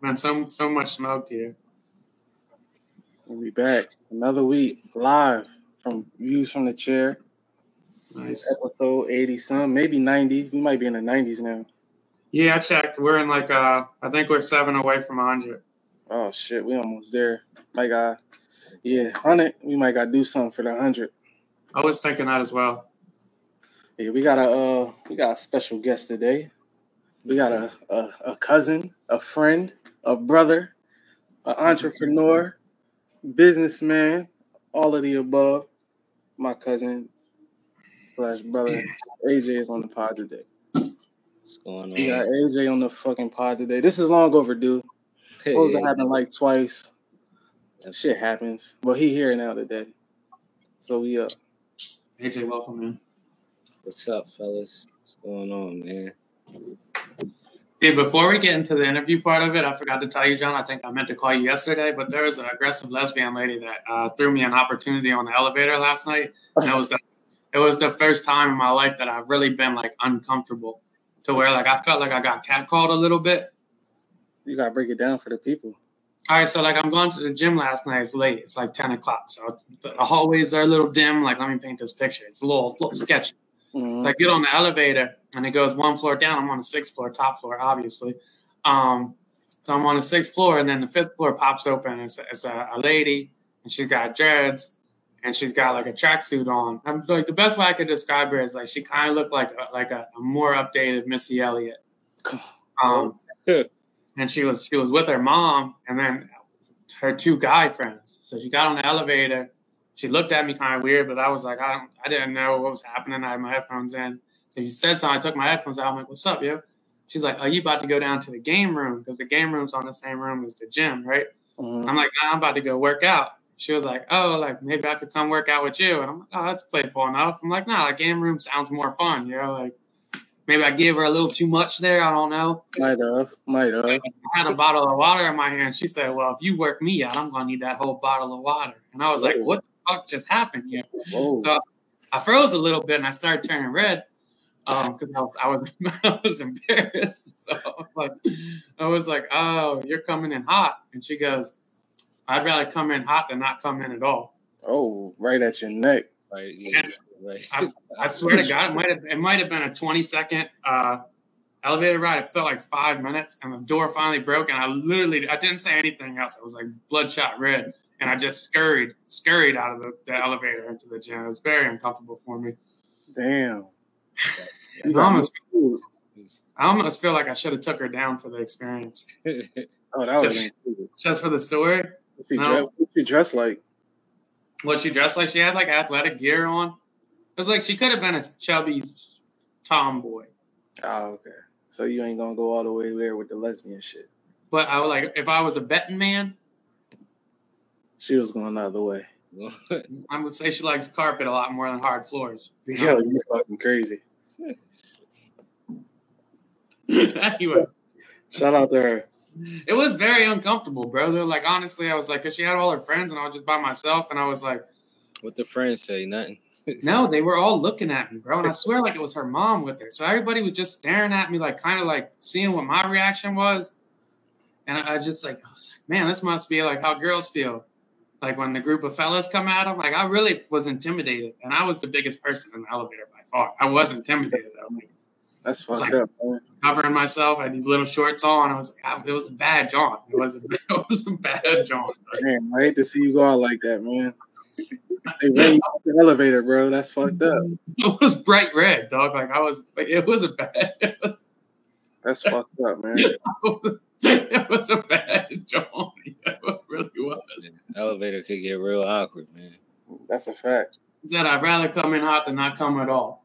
Man, so so much smoke here. We'll be back another week live from Views from the Chair. Nice. Episode 80 some, maybe 90. We might be in the 90s now. Yeah, I checked. We're in like uh I think we're seven away from 100. Oh shit, we almost there. My God. Yeah, 100. We might gotta do something for the 100. I was thinking that as well. Yeah, we got a uh, we got a special guest today. We got a, a, a cousin, a friend, a brother, an entrepreneur, businessman, all of the above. My cousin slash brother AJ is on the pod today. What's going on? We got AJ on the fucking pod today. This is long overdue. Supposed to happen like twice. Shit happens, but he here now today. So we uh, up. AJ, welcome in. What's up, fellas? What's going on, man? Hey, before we get into the interview part of it, I forgot to tell you, John. I think I meant to call you yesterday, but there was an aggressive lesbian lady that uh, threw me an opportunity on the elevator last night. And it was the it was the first time in my life that I've really been like uncomfortable to where like I felt like I got catcalled a little bit. You gotta break it down for the people. All right, so like I'm going to the gym last night. It's late. It's like ten o'clock. So the hallways are a little dim. Like let me paint this picture. It's a little, little sketchy. Mhm. So I get on the elevator and it goes one floor down. I'm on the sixth floor, top floor, obviously. Um, so I'm on the sixth floor, and then the fifth floor pops open. It's, it's a, a lady, and she's got dreads, and she's got like a tracksuit on. I'm like the best way I could describe her is like she kind of looked like a, like a, a more updated Missy Elliott. Um, and she was she was with her mom, and then her two guy friends. So she got on the elevator. She looked at me kind of weird, but I was like, I don't, I didn't know what was happening. I had my headphones in. So she said something. I took my headphones out. I'm like, "What's up, yo?" She's like, "Are you about to go down to the game room because the game room's on the same room as the gym, right?" Mhm. I'm like, "Nah, I'm about to go work out." She was like, "Oh, like maybe I could come work out with you." And I'm like, "Oh, that's playful enough." I'm like, "Nah, the game room sounds more fun, you know." Like maybe I gave her a little too much there. I don't know. Might have, might have. I had a bottle of water in my hand. She said, "Well, if you work me out, I'm gonna need that whole bottle of water." And I was like, "What fuck just happened here?" Whoa. So I froze a little bit and I started turning red because I, was I was I was embarrassed. So I was like, I was like, "Oh, you're coming in hot," and she goes, "I'd rather come in hot than not come in at all." oh, right at your neck. Right, yeah, right. I, I swear to God, it might have it might have been a 20 second uh, elevator ride. It felt like five minutes, and the door finally broke, and I literally I didn't say anything else. I was like bloodshot red, and I just scurried scurried out of the, the elevator into the gym. It was very uncomfortable for me. Damn. I almost, I almost feel like I should have took her down for the experience, Oh, that was Just- just for the story. what she, no. dress, what she dressed like. What she dressed like? She had like athletic gear on. It was like she could have been a chubby tomboy. Oh, okay. So you ain't gonna go all the way there with the lesbian shit. But I was like if I was a betting man, She was going out of the other way. I would say she likes carpet a lot more than hard floors. You Yo, know? you fucking crazy. anyway, Shout out to her. it was very uncomfortable, brother. Like honestly, I was like, cause she had all her friends and I was just by myself, and I was like, what the friends say? Nothing. no, they were all looking at me, bro, and I swear like it was her mom with her. So everybody was just staring at me, like kind of like seeing what my reaction was, and I, I just like, I was like, man, this must be like how girls feel. Like when the group of fellas come at them, like I really was intimidated, and I was the biggest person in the elevator by far. I was intimidated though. Like, That's fucked like- up, man. covering myself. I had these little shorts on. I was it was a bad John. It was a, it was a bad John. Man, I hate to see you go out like that, man. They ran you the elevator, bro. That's fucked up. It was bright red, dog. Like I was like it was a bad it was That's fucked up, man. it was a bad John. It really was. Elevator could get real awkward, man. That's a fact. He said I'd rather come in hot than not come at all.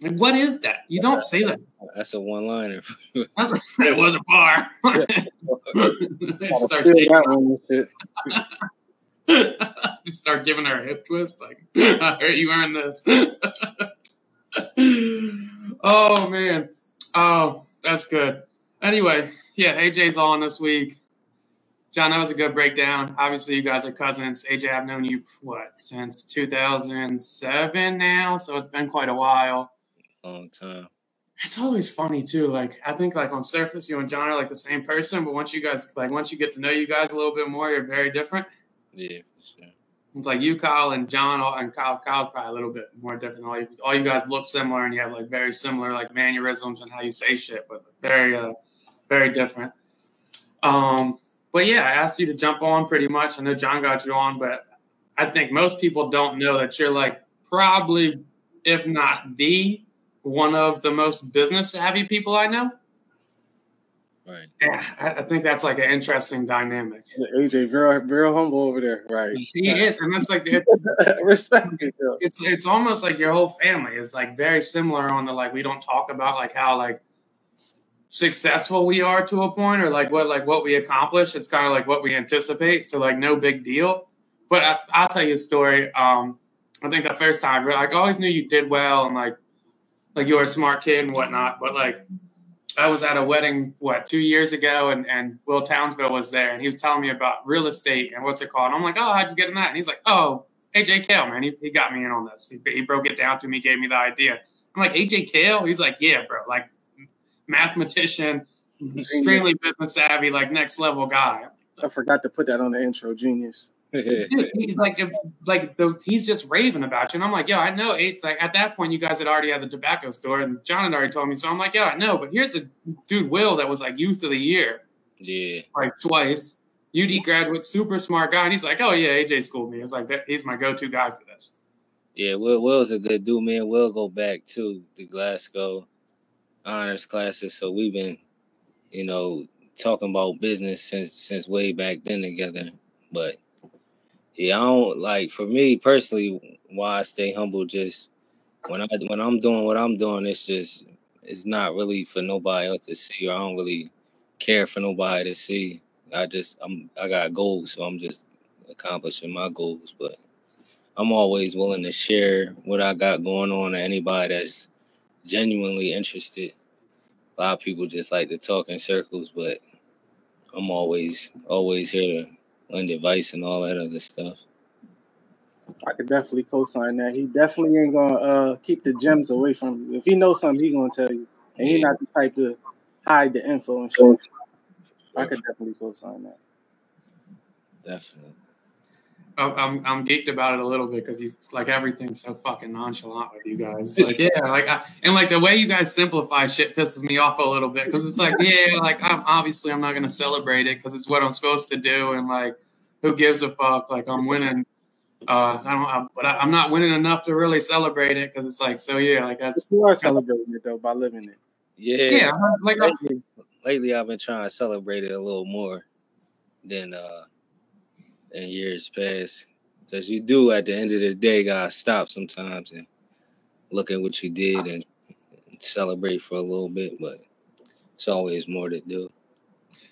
Like what is that? You don't say that. That's a one-liner. That's it was a bar. Start shaking. that one and shit. Just start giving her a hip twist. Like, I heard you earned this. oh man. Oh, that's good. Anyway, yeah, AJ's on this week. John, that was a good breakdown. Obviously, you guys are cousins. AJ, I've known you what since 2007 now, so it's been quite a while. Long time. it's always funny too. Like I think like on surface, you and John are like the same person, but once you guys like once you get to know you guys a little bit more, you're very different. Yeah, for sure. It's like you, Kyle, and John, and Kyle. Kyle's probably a little bit more different. All you, all you guys look similar, and you have like very similar like mannerisms and how you say shit, but very, uh, very different. Um, but yeah, I asked you to jump on pretty much. I know John got you on, but I think most people don't know that you're like probably, if not the one of the most business savvy people I know. Right. Yeah, I, I think that's like an interesting dynamic. AJ, very very humble over there, right? He is, and that's like it's Respect it's it's almost like your whole family is like very similar on the like we don't talk about like how like successful we are to a point or like what like what we accomplish. It's kind of like what we anticipate. So like no big deal. But I, I'll tell you a story. Um, I think the first time, like I always knew you did well and like like you were a smart kid and whatnot. But like I was at a wedding what two years ago, and and Will Townsville was there, and he was telling me about real estate and what's it called. And I'm like, oh, how'd you get in that? And he's like, oh, AJ Kale, man, he, he got me in on this. He, he broke it down to me, gave me the idea. I'm like, AJ Kale? He's like, yeah, bro, like mathematician, extremely business savvy, like next level guy. I forgot to put that on the intro. Genius. Dude, he's like, like the, he's just raving about you, and I'm like, yo, I know. It's like at that point, you guys had already had the tobacco store, and John had already told me. So I'm like, yeah, I know. But here's a dude, Will, that was like youth of the year, yeah. like twice. UD graduate, super smart guy, and he's like, oh yeah, AJ schooled me. It's like that, he's my go-to guy for this. Yeah, Will Will's a good dude, man. We'll go back to the Glasgow honors classes. So we've been, you know, talking about business since since way back then together. But yeah, I don't like for me personally, why I stay humble just when I when I'm doing what I'm doing, it's just it's not really for nobody else to see, or I don't really care for nobody to see. I just I'm I got goals, so I'm just accomplishing my goals. But I'm always willing to share what I got going on to anybody that's genuinely interested. A lot of people just like to talk in circles, but I'm always always here to lend advice and all that other stuff. I could definitely co-sign that. He definitely ain't gonna uh, keep the gems away from you. If he knows something, he gonna tell you, and he not the type to hide the info and shit. I could definitely co-sign that. Definitely. I'm I'm, I'm geeked about it a little bit because he's like everything's so fucking nonchalant with you guys. Like yeah, like I, and like the way you guys simplify shit pisses me off a little bit because it's like yeah, like I'm obviously I'm not gonna celebrate it because it's what I'm supposed to do and like who gives a fuck? Like I'm winning. Uh, I don't, I, but I, I'm not winning enough to really celebrate it because it's like so yeah, like that's You are celebrating it though by living it. Yeah. yeah, like I, Lately, lately I've been trying to celebrate it a little more than uh in years past. Because you do at the end of the day gotta stop sometimes and look at what you did and, and celebrate for a little bit, but it's always more to do.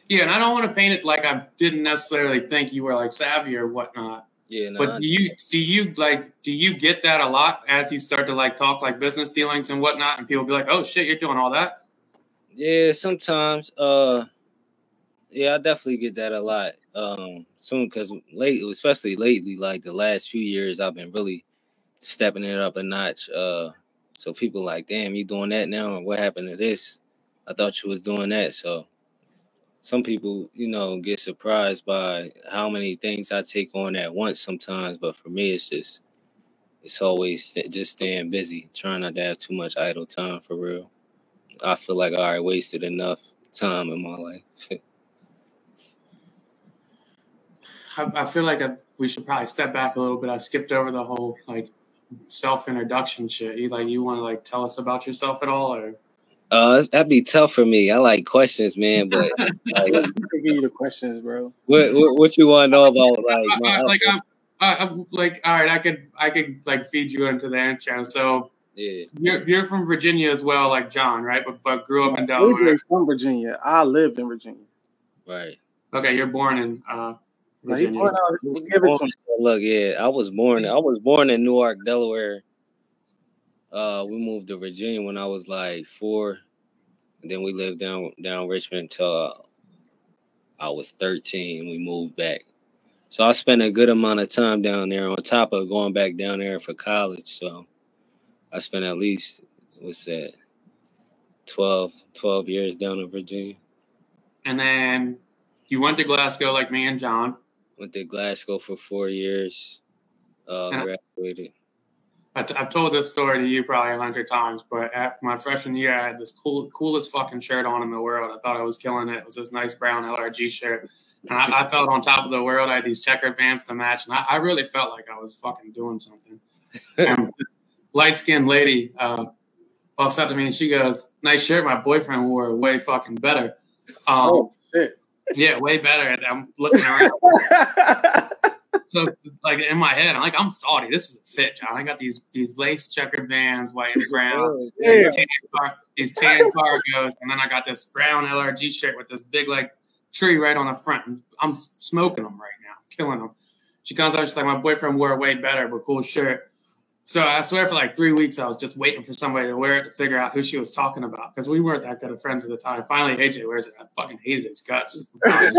yeah, and I don't want to paint it like I didn't necessarily think you were like savvy or whatnot. Yeah, no, But do you do you like do you get that a lot as you start to like talk like business dealings and whatnot, and people be like, "Oh shit, you're doing all that." Yeah, sometimes. Uh, yeah, I definitely get that a lot. Um, soon because late, especially lately, like the last few years, I've been really stepping it up a notch. Uh, so people like, damn, you doing that now? Or what happened to this? I thought you was doing that. So some people, you know, get surprised by how many things I take on at once sometimes. But for me, it's just, it's always st- just staying busy, trying not to have too much idle time for real. I feel like I already wasted enough time in my life. I, I feel like I, we should probably step back a little bit. I skipped over the whole like self introduction shit. You like you want to like tell us about yourself at all, or uh, that'd be tough for me. I like questions, man. But like, give you the questions, bro. what, what what you want to know about like my I, I, like I'm, I, I'm like all right, I could I could like feed you into the intro. So yeah you're you're from Virginia as well, like John, right? But but grew up in AJ Delaware. from Virginia. I lived in Virginia. right. Okay, you're born in uh, Like, he Virginia. born out- give it to him. Look, yeah, I was born. I was born in Newark, Delaware. Uh, we moved to Virginia when I was like four, and then we lived down down Richmond until I was thirteen. We moved back, so I spent a good amount of time down there. On top of going back down there for college, so I spent at least what's that, 12, 12 years down in Virginia. And then you went to Glasgow like me and John. Went to Glasgow for four years. Uh, graduated. I t- I've told this story to you probably a hundred times, but at my freshman year, I had this cool, coolest fucking shirt on in the world. I thought I was killing it. It was this nice brown LRG shirt, and I, I felt on top of the world. I had these checkered pants to match, and I, I really felt like I was fucking doing something. And light skinned lady uh, walks up to me and she goes, "Nice shirt. My boyfriend wore way fucking better." Um, Oh shit. Yeah, way better. I'm looking around. So, like in my head, I'm like, I'm salty. This is a fit, John. I got these these lace checkered bands, white and brown. Oh, These Yeah. tan, car, these tan cargos, and then I got this brown LRG shirt with this big like tree right on the front. I'm smoking them right now, killing them. She comes out, she's like, my boyfriend wore way better, but cool shirt. So I swear for like three weeks, I was just waiting for somebody to wear it to figure out who she was talking about because we weren't that good of friends at the time. Finally, AJ wears it. I fucking hated his guts. LRG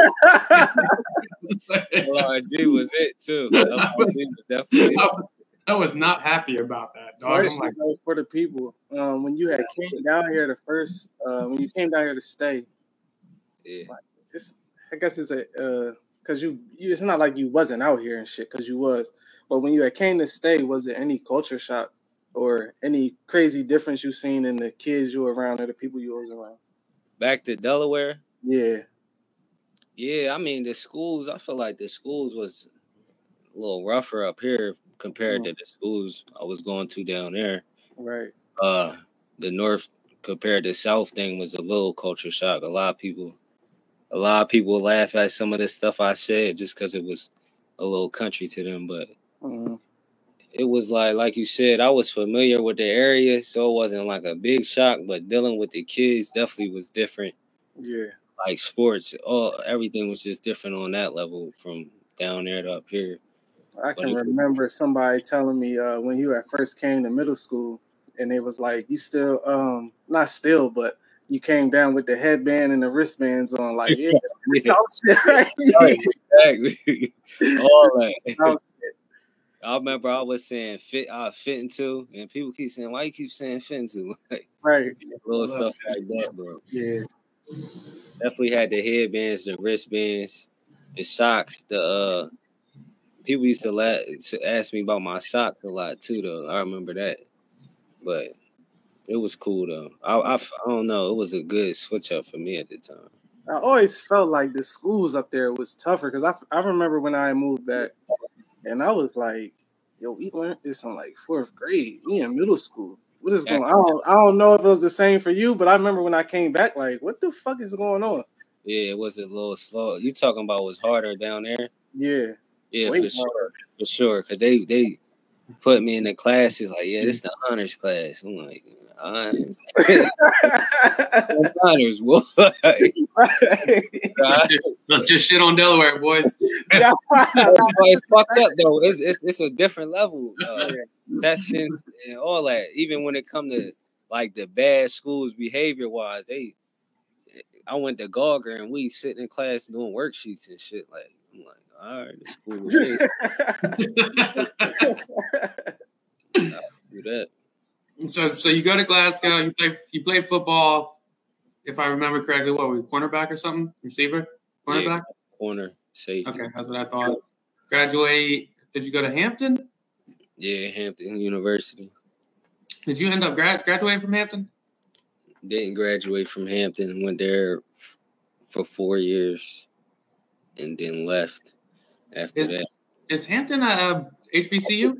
was it too. LRG was definitely I was- I was not happy about that, dog. I'm like, for the people. Um, when you had came down here the first, uh, when you came down here to stay, yeah. it's I guess it's a because you, you it's not like you wasn't out here and shit because you was, but when you came to stay, was there any culture shock or any crazy difference you seen in the kids you were around or the people you was around? Back to Delaware. Yeah, Yeah, I mean the schools. I feel like the schools was a little rougher up here compared to the schools I was going to down there. right. Uh, the north compared to south thing was a little culture shock. A lot of people, a lot of people laugh at some of the stuff I said just because it was a little country to them. But Mhm. it was like, like you said, I was familiar with the area, so it wasn't like a big shock. But dealing with the kids definitely was different. Yeah, like sports, all everything was just different on that level from down there to up here. I can But it- remember somebody telling me uh, when you at first came to middle school, and it was like you still, um, not still, but you came down with the headband and the wristbands on, like yeah, it's, it's all shit, right? Exactly. all that. Oh, I remember I was saying fit I fit into and people keep saying, Why you keep saying fit into? Like right. little stuff like that, bro. Yeah. Definitely had the headbands, the wristbands, the socks, the uh people used to, la- to ask me about my socks a lot too though. I remember that. But it was cool though. I, I, I don't know. It was a good switch up for me at the time. I always felt like the schools up there was tougher because I, I remember when I moved back and I was like, yo, we learned this in like fourth grade. We in middle school. What is going on? I don't, I don't know if it was the same for you, but I remember when I came back, like, what the fuck is going on? Yeah, it was a little slow. You talking about was harder down there? Yeah. Yeah, Way for sure, for sure. Cause they they put me in the classes like, yeah, this is the honors class. I'm like, honors, honors, what? let's just shit on Delaware, boys. it's fucked up though. It's, it's it's a different level. Uh, testing and all that. Even when it come to like the bad schools behavior wise, they. I went to Gauger and we sitting in class doing worksheets and shit. Like I'm like, all right, this cool. with me. Do that. so, so you go to Glasgow. You play. You play football. If I remember correctly, what were you, cornerback or something? Receiver, cornerback. Corner safety. Okay, that's what I thought. Graduate. Did you go to Hampton? Yeah, Hampton University. Did you end up grad, graduating from Hampton? Didn't graduate from Hampton. Went there f- for four years, and then left after Is- that. Is Hampton a, uh HBCU?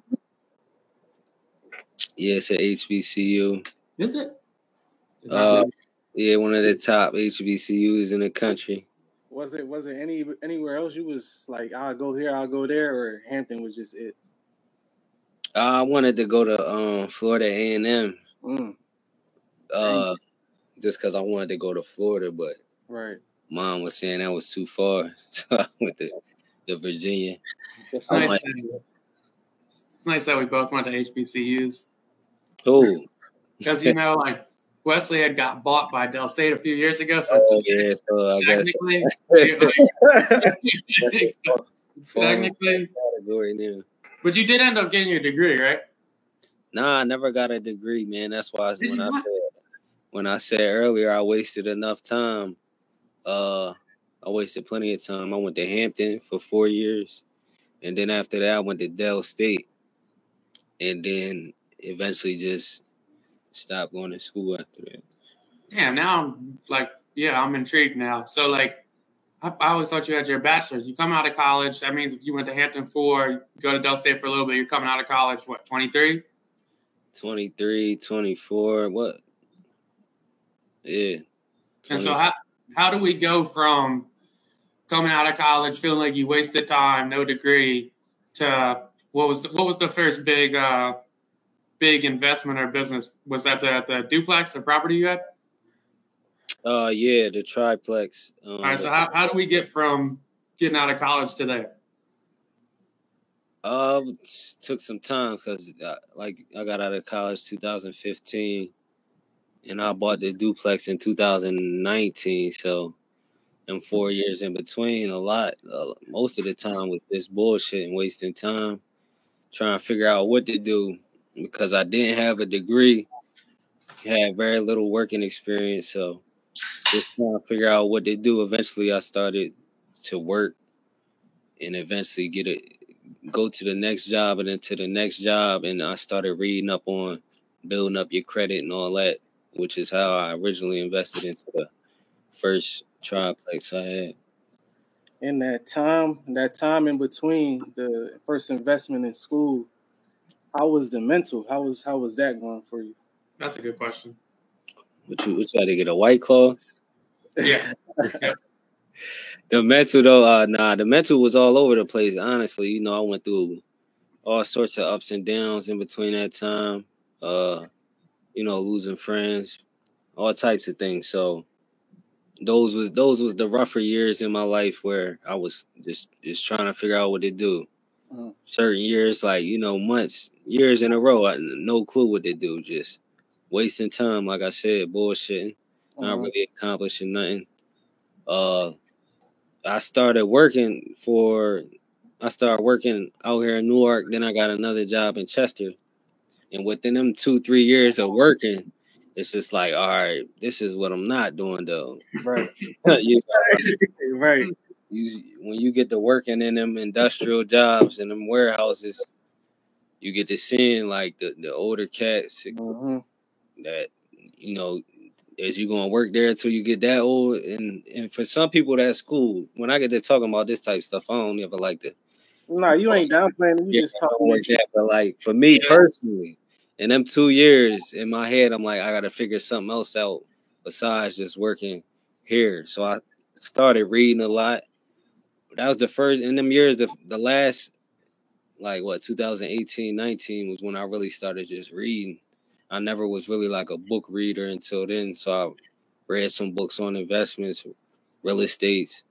Yeah, it's at HBCU. Is it? Uh, yeah, one of the top HBCUs in the country. was it was it any anywhere else you was like, I'll go here, I'll go there, or Hampton was just it? I wanted to go to um, Florida A and M, Mm, uh, just because I wanted to go to Florida, but right. mom was saying that was too far, so I went to, to Virginia. it's nice. like- that, it's nice that we both went to HBCUs Oh, because you know, like Wesley had got bought by Del State a few years ago, so oh yeah, so I technically, that's a far- far technically, category now. but you did end up getting your degree, right? Nah, I never got a degree, man. That's why I, when I said when I said earlier I wasted enough time, uh, I wasted plenty of time. I went to Hampton for four years, and then after that I went to Del State, and then eventually just stopped going to school after that. Yeah, now I'm like, yeah, I'm intrigued now. So like, I, I always thought you had your bachelor's. You come out of college. That means if you went to Hampton you go to Del State for a little bit. You're coming out of college. What, 23? 23, 24, what? Yeah. And so how how do we go from coming out of college feeling like you wasted time, no degree, to what was the, what was the first big uh, big investment or business? Was that the the duplex, the property you had? Uh, yeah, the triplex. Um, All right. So how how do we get from getting out of college to there? Uh, took some time because, uh, like, I got out of college 2015, and I bought the duplex in 2019. So, in four years in between, a lot, uh, most of the time with this bullshit and wasting time, trying to figure out what to do because I didn't have a degree, had very little working experience. So, just trying to figure out what to do. Eventually, I started to work and eventually get a go to the next job and then to the next job and I started reading up on building up your credit and all that, which is how I originally invested into the first triplex I had. In that time, that time in between the first investment in school, how was the mental? How was how was that going for you? That's a good question. But you, you try to get a white claw? Yeah. the mental though, uh nah, the mental was all over the place, honestly. You know, I went through all sorts of ups and downs in between that time. Uh, you know, losing friends, all types of things. So those was those was the rougher years in my life where I was just just trying to figure out what to do. Mhm. Certain years, like you know, months, years in a row, I no clue what to do. Just wasting time, like I said, bullshitting, not Mhm. really accomplishing nothing. Uh, I started working for. I started working out here in Newark. Then I got another job in Chester, and within them two three years of working, it's just like, all right, this is what I'm not doing though. Right, you, right. you when you get to working in them industrial jobs and them warehouses, you get to seeing like the, the older cats hmm that you know as you gonna work there until you get that old and and for some people that's cool. When I get to talking about this type of stuff, I don't ever like to No, you ain't downplaying it. You yeah, just talking like that. But like for me personally, in them two years in my head, I'm like, I gotta figure something else out besides just working here. So I started reading a lot. That was the first in them years, the the last like what 2018, 19 was when I really started just reading. I never was really like a book reader until then. So I read some books on investments, real estates,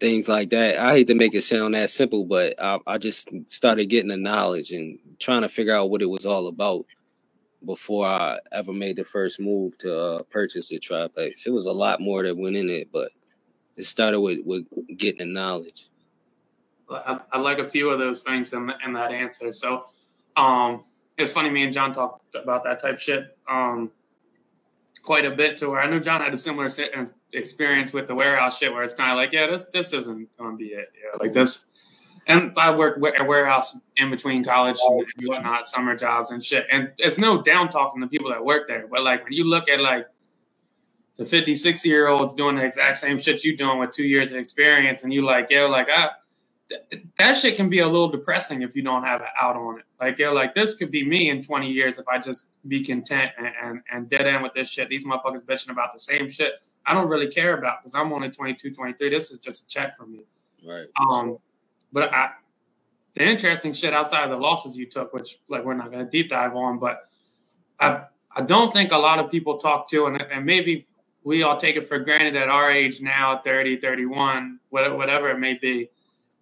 things like that. I hate to make it sound that simple, but I, I just started getting the knowledge and trying to figure out what it was all about before I ever made the first move to uh, purchase the triplex. It was a lot more that went in it, but it started with, with getting the knowledge. I, I like a few of those things in, in that answer. So, um, it's funny. Me and John talked about that type shit um, quite a bit. To where I knew John had a similar si- experience with the warehouse shit, where it's kind of like, yeah, this this isn't going to be it. Yeah, like this. And I worked at warehouse in between college and whatnot, summer jobs and shit. And it's no down talking to people that work there, but like when you look at like the 50, 60 year olds doing the exact same shit you're doing with two years of experience, and you like, yo, like, ah, th- th- that shit can be a little depressing if you don't have it out on it. Like, yo, like this could be me in 20 years if I just be content and, and, and dead end with this shit. These motherfuckers bitching about the same shit I don't really care about because I'm only 22, 23. This is just a check for me. Right. Um, but I, the interesting shit outside of the losses you took, which like we're not going to deep dive on, but I I don't think a lot of people talk to, and, and maybe we all take it for granted at our age now, 30, 31, whatever, whatever it may be,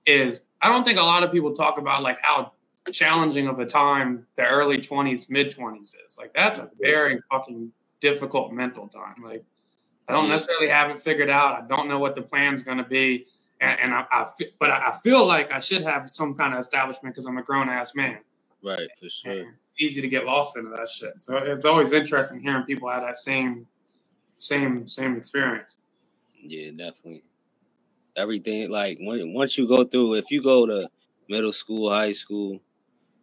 is I don't think a lot of people talk about like how challenging of a time the early 20s, mid 20s is. Like that's a very fucking difficult mental time. Like I don't mm-hmm. necessarily have it figured out. I don't know what the plan's going to be and, and I, I but I feel like I should have some kind of establishment because I'm a grown ass man. Right, for sure. And it's easy to get lost into that shit. So it's always interesting hearing people have that same, same, same experience. Yeah, definitely. Everything like when once you go through, if you go to middle school, high school,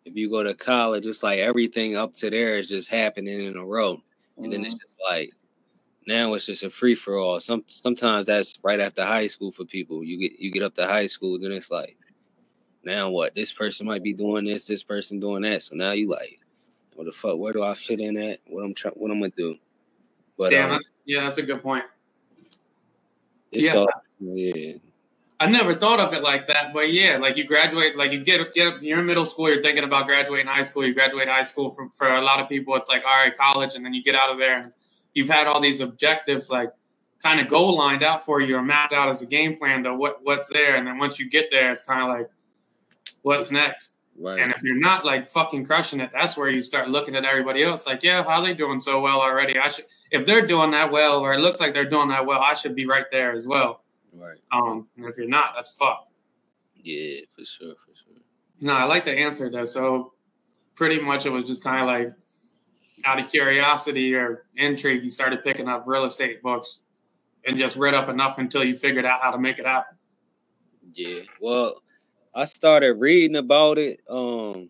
if you go to college, it's like everything up to there is just happening in a row, and then it's Mhm. just like now it's just a free for all. Some sometimes that's right after high school for people. You get you get up to high school, then it's like now what? This person might be doing this, this person doing that. So now you like, what the fuck? Where do I fit in at? What I'm trying? What I'm gonna do? But Damn, um, that's, yeah, that's a good point. it's yeah. all yeah. I never thought of it like that, but yeah, like you graduate, like you get get you're in middle school, you're thinking about graduating high school. You graduate high school for for a lot of people, it's like all right, college, and then you get out of there, and you've had all these objectives like kind of goal lined out for you or mapped out as a game plan to what what's there, and then once you get there, it's kind of like what's next. Right. And if you're not like fucking crushing it, that's where you start looking at everybody else. Like, yeah, how are they doing so well already? I should, if they're doing that well, or it looks like they're doing that well, I should be right there as well. right. Um, and if you're not, that's fucked. Yeah, for sure, for sure. No, I like the answer though. So pretty much it was just kind of like out of curiosity or intrigue, you started picking up real estate books and just read up enough until you figured out how to make it happen. Yeah. Well, I started reading about it. Um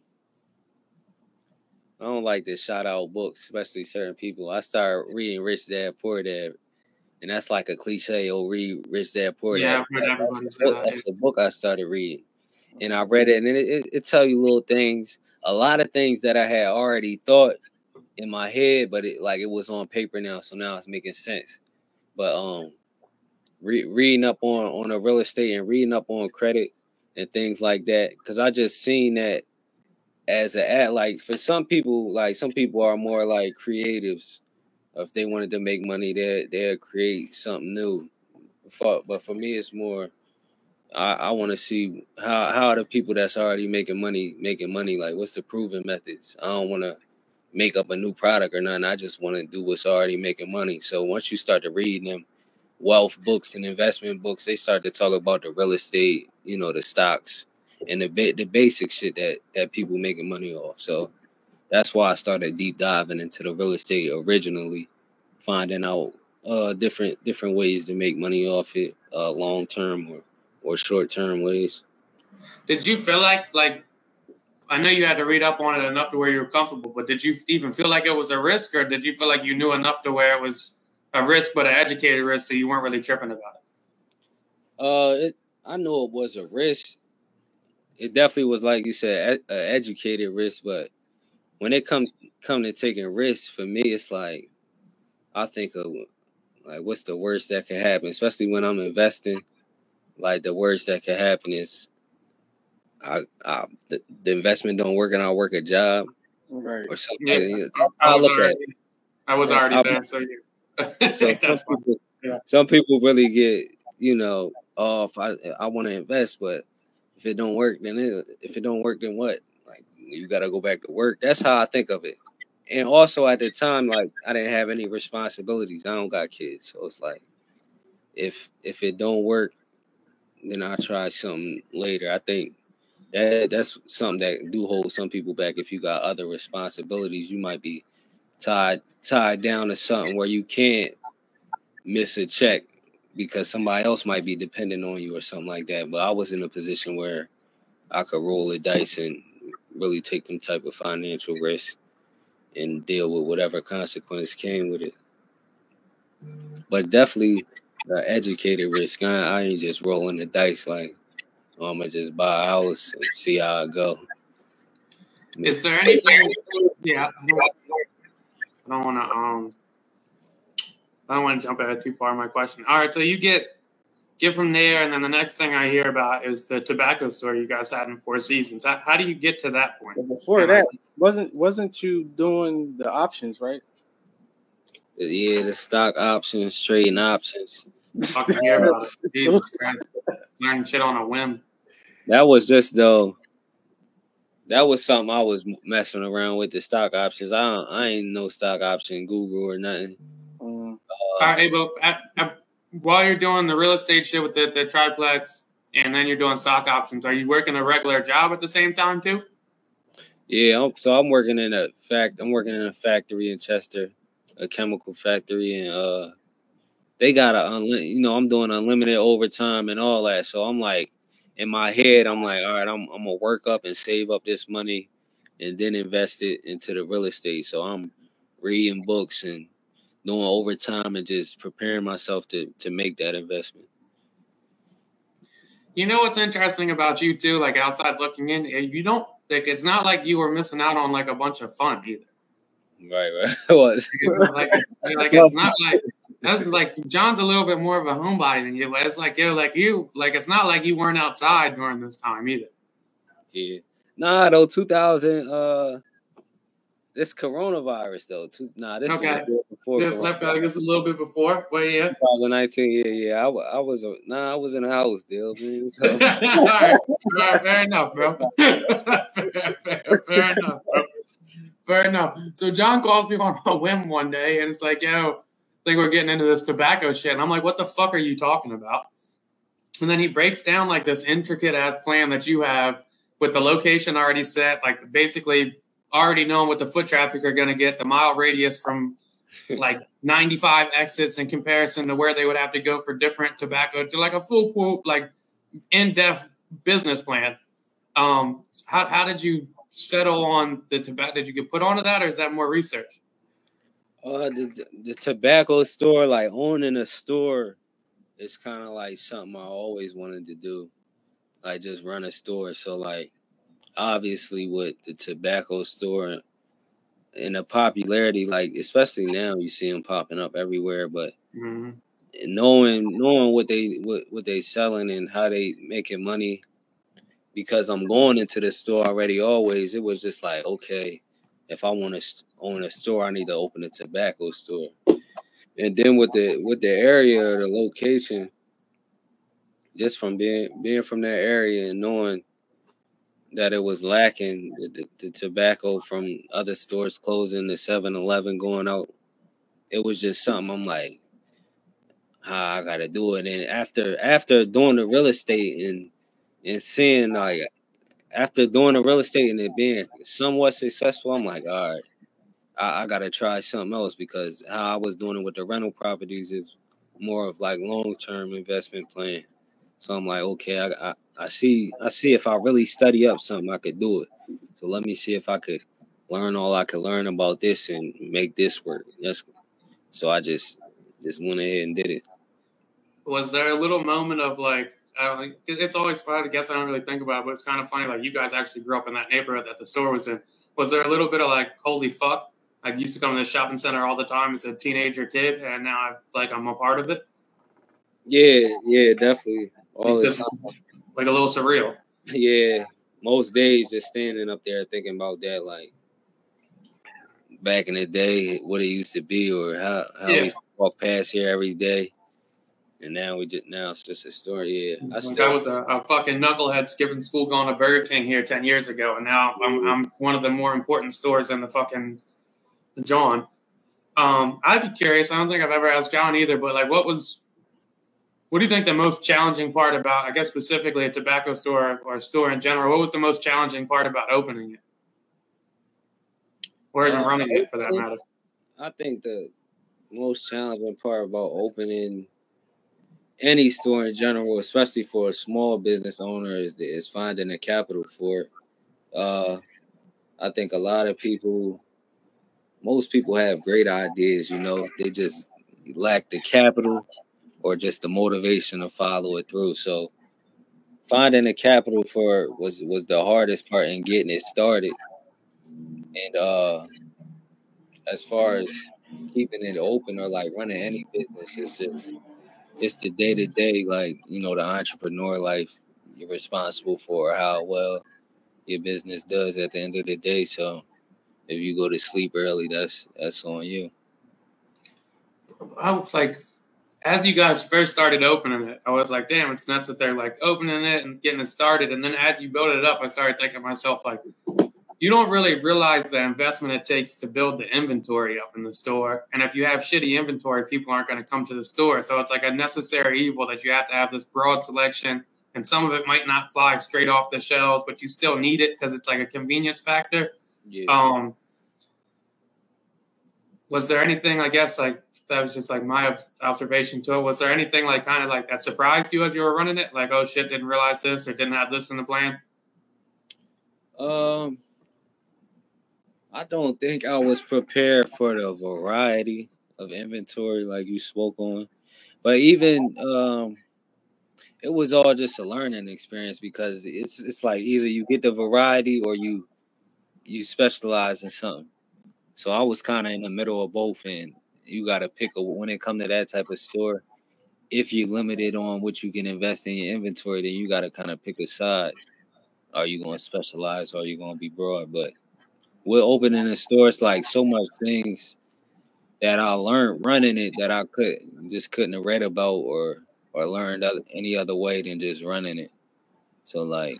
I don't like to shout out books, especially certain people. I started reading Rich Dad Poor Dad, and that's like a cliche. Oh, read Rich Dad Poor Yeah, Dad. I've heard That's the, that. that's the book I started reading, and I read it, and it, it, it tell you little things, a lot of things that I had already thought in my head, but it like it was on paper now, so now it's making sense. But um, re- reading up on on a real estate and reading up on credit and things like that, because I just seen that as a ad. Like for some people, like some people are more like creatives. If they wanted to make money, they they'll create something new. For, but for me, it's more. I, I want to see how how are the people that's already making money making money. Like, what's the proven methods? I don't want to make up a new product or nothing. I just want to do what's already making money. So once you start to read them wealth books and investment books, they start to talk about the real estate, you know, the stocks and the ba- the basic shit that that people making money off. So that's why I started deep diving into the real estate originally, finding out uh different different ways to make money off it, uh long term or or short term ways. Did you feel like like I know you had to read up on it enough to where you were comfortable, but did you even feel like it was a risk, or did you feel like you knew enough to where it was a risk, but an educated risk, so you weren't really tripping about it? Uh, it, I know it was a risk. It definitely was, like you said, an educated risk. But when it come come to taking risks, for me, it's like I think of like what's the worst that could happen, especially when I'm investing. Like the worst that could happen is I, I the, the investment don't work and I work a job Right. or something. Yeah, Yeah, I I was look at already, I was already I- there, so you. So some people, Yeah. some people really get, you know, oh, if I I want to invest, but if it don't work, then it, if it don't work, then what? Like you got to go back to work. That's how I think of it. And also at the time, like I didn't have any responsibilities. I don't got kids, so it's like if if it don't work, then I'll try something later. I think that that's something that do hold some people back. If you got other responsibilities, you might be tied tied down to something where you can't miss a check because somebody else might be dependent on you or something like that. But I was in a position where I could roll the dice and really take them type of financial risk and deal with whatever consequence came with it. But definitely uh, educated risk. I, I ain't just rolling the dice like I'm gonna just buy a house and see how I go. Is there anything? Yeah, I don't want to. Um, I don't want to jump ahead too far. in My question. All right, so you get get from there, and then the next thing I hear about is the tobacco store you guys had in Four Seasons. How, how do you get to that point? But before And that, wasn't wasn't you doing the options, right? Yeah, the stock options, trading options. I fucking hear about it. Jesus Christ, learning shit on a whim. That was just though. That was something I was messing around with the stock options. I don't, I ain't no stock option guru or nothing. Mm, Uh, All right, but at, at, while you're doing the real estate shit with the, the triplex, and then you're doing stock options, are you working a regular job at the same time too? Yeah, I'm, so I'm working in a fact. I'm working in a factory in Chester, a chemical factory, and uh, they got a unli- you know I'm doing unlimited overtime and all that. So I'm like, in my head, I'm like, all right, I'm I'm gonna work up and save up this money, and then invest it into the real estate. So I'm reading books and doing overtime and just preparing myself to to make that investment. You know what's interesting about you too? Like outside looking in, eh, you don't like. It's not like you were missing out on like a bunch of fun either. Right, right. It was like, like it's not like that's like John's a little bit more of a homebody than you, but it's like yo, like you, like it's not like you weren't outside during this time either. Yeah. Nah, though, 2000, uh, this coronavirus though. Two, nah, this Okay. was before. This left this a little bit before, but yeah. 2019, yeah, yeah. I, I was, uh, nah, I was in the house, deal, man. all, right. all right, fair enough, bro. fair, fair, fair enough, bro. Fair enough. So John calls me on a whim one day, and it's like, yo, think we're getting into this tobacco shit. And I'm like, what the fuck are you talking about? And then he breaks down like this intricate ass plan that you have with the location already set, like basically already knowing what the foot traffic are going to get, the mile radius from like 95 exits in comparison to where they would have to go for different tobacco to like a full pool, like in-depth business plan. Um, how, how did you settle on the tobacco? Did you get put onto that or is that more research? Uh, the the tobacco store, like owning a store, is kind of like something I always wanted to do, like just run a store. So like, obviously with the tobacco store and the popularity, like especially now you see them popping up everywhere, but Mhm. knowing knowing what they what, what they selling and how they making money because I'm going into the store already always it was just like okay if I want to own a store I need to open a tobacco store and then with the with the area the location just from being being from that area and knowing that it was lacking the, the, the tobacco from other stores closing the 7-Eleven going out it was just something I'm like how I gotta do it. And after after doing the real estate and and seeing like after doing the real estate and it being somewhat successful, I'm like, all right, I, I gotta try something else because how I was doing it with the rental properties is more of like long term investment plan. So I'm like, okay, I, I I see I see if I really study up something, I could do it. So let me see if I could learn all I could learn about this and make this work. That's so I just just went ahead and did it. Was there a little moment of like, I don't it's always fun. I guess I don't really think about it, but it's kind of funny. Like you guys actually grew up in that neighborhood that the store was in. Was there a little bit of like, holy fuck? I used to come to the shopping center all the time as a teenager kid, and now I like I'm a part of it. Yeah, yeah, definitely. All This is like a little surreal. Yeah, most days just standing up there thinking about that, like back in the day, what it used to be, or how how Yeah. we used to walk past here every day, and now we just now it's just a story. Yeah, I I still was a, a fucking knucklehead skipping school going to Burger King here ten years ago, and now I'm, I'm one of the more important stores in the fucking John. Um, I'd be curious. I don't think I've ever asked John either, but like, what was, what do you think the most challenging part about? I guess specifically a tobacco store or a store in general. What was the most challenging part about opening it, or even Uh, running it for that matter? I think the most challenging part about opening any store in general, especially for a small business owner, is is finding the capital for it. Uh, I think a lot of people, most people have great ideas. You know, they just lack the capital or just the motivation to follow it through. So finding the capital for it was was the hardest part in getting it started. And uh, as far as keeping it open or like running any business, it's just it's the day to day, like you know, the entrepreneur life. You're responsible for how well your business does at the end of the day. So if you go to sleep early, that's that's on you. I was like, as you guys first started opening it, I was like, damn, it's nuts that they're like opening it and getting it started. And then as you build it up, I started thinking to myself, like, you don't really realize the investment it takes to build the inventory up in the store. And if you have shitty inventory, people aren't going to come to the store. So it's like a necessary evil that you have to have this broad selection and some of it might not fly straight off the shelves, but you still need it because it's like a convenience factor. Yeah. Um, was there anything? I guess like that was just like my observation to it. Was there anything like kind of like that surprised you as you were running it? Like, oh shit, didn't realize this or didn't have this in the plan. Um, I don't think I was prepared for the variety of inventory like you spoke on, but even um, it was all just a learning experience because it's it's like either you get the variety or you you specialize in something. So I was kind of in the middle of both, and you got to pick a when it come to that type of store. If you're limited on what you can invest in your inventory, then you got to kind of pick a side. Are you going to specialize or are you going to be broad? But we're opening the store. It's like so much things that I learned running it that I could just couldn't have read about or or learned any other way than just running it. So like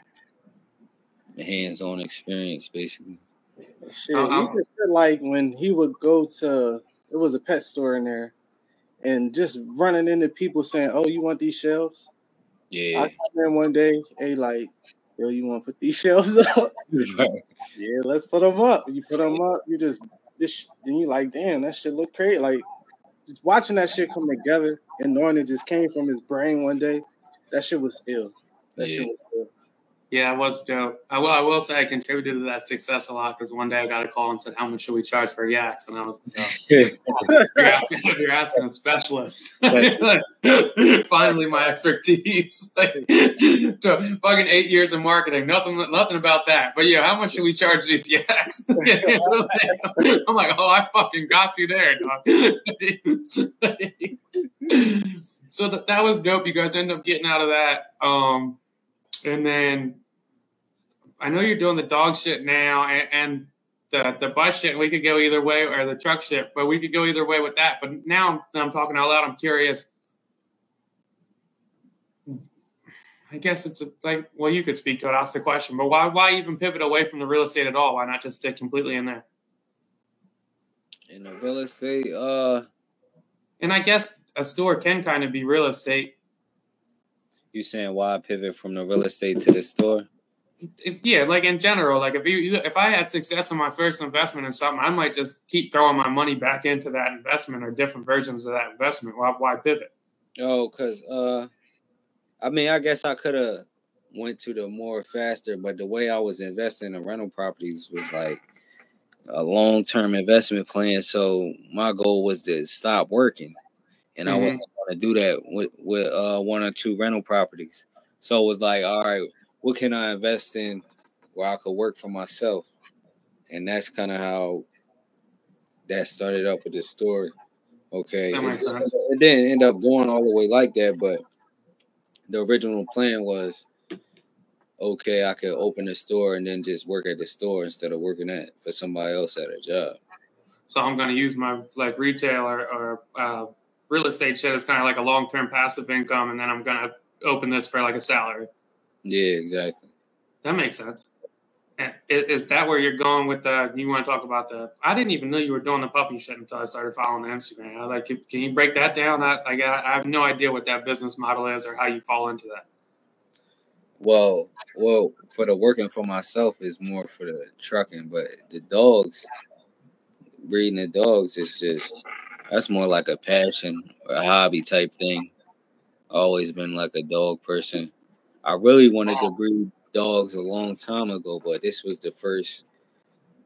hands-on experience, basically. Shit, Uh, you um, could feel like when he would go to it was a pet store in there, and just running into people saying, "Oh, you want these shelves?" Yeah, I come in one day, hey, like, yo, you want to put these shelves up? right. yeah, let's put them up. You put them up, you just this. Then you like, damn, that shit look crazy. Like just watching that shit come together and knowing it just came from his brain one day, that shit was ill. That Yeah. shit was ill. Yeah, it was dope. I will. I will say I contributed to that success a lot because one day I got a call and said, "How much should we charge for yaks?" And I was, like, oh, you're, you're asking a specialist. Finally, my expertise. Like, fucking eight years of marketing, nothing, nothing about that. But yeah, how much should we charge these yaks? I'm like, oh, I fucking got you there, dog. so that, that was dope. You guys end up getting out of that. Um, and then I know you're doing the dog shit now and, and the the bus shit. We could go either way, or the truck shit, but we could go either way with that. But now that I'm talking out loud, I'm curious. I guess it's a, like, well, you could speak to it. Ask the question, but why why even pivot away from the real estate at all? Why not just stick completely in there? In the real estate, uh, And I guess a store can kind of be real estate. You saying why pivot from the real estate to the store? Yeah, like in general, like if you, if I had success in my first investment in something, I might just keep throwing my money back into that investment or different versions of that investment. Why why pivot? Oh, cause uh, I mean, I guess I could have went to the more faster, but the way I was investing in rental properties was like a long term investment plan. So my goal was to stop working, and I Mhm. Wasn't to do that with with uh, one or two rental properties. So it was like, all right, what can I invest in where I could work for myself, and that's kind of how that started up with the story. Okay, it, it didn't end up going all the way like that, but the original plan was okay, I could open a store and then just work at the store instead of working at for somebody else at a job. So I'm going to use my like retail or, or uh, real estate shit is kind of like a long term passive income, and then I'm going to open this for like a salary. Yeah, exactly. That makes sense. And Is that where you're going with the? You want to talk about the? I didn't even know you were doing the puppy shit until I started following the Instagram. I like, can you break that down? I, like, I I have no idea what that business model is or how you fall into that. Well, well, for the working for myself is more for the trucking, but the dogs, breeding the dogs is just that's more like a passion or a hobby type thing. Always been like a dog person. I really wanted to breed dogs a long time ago, but this was the first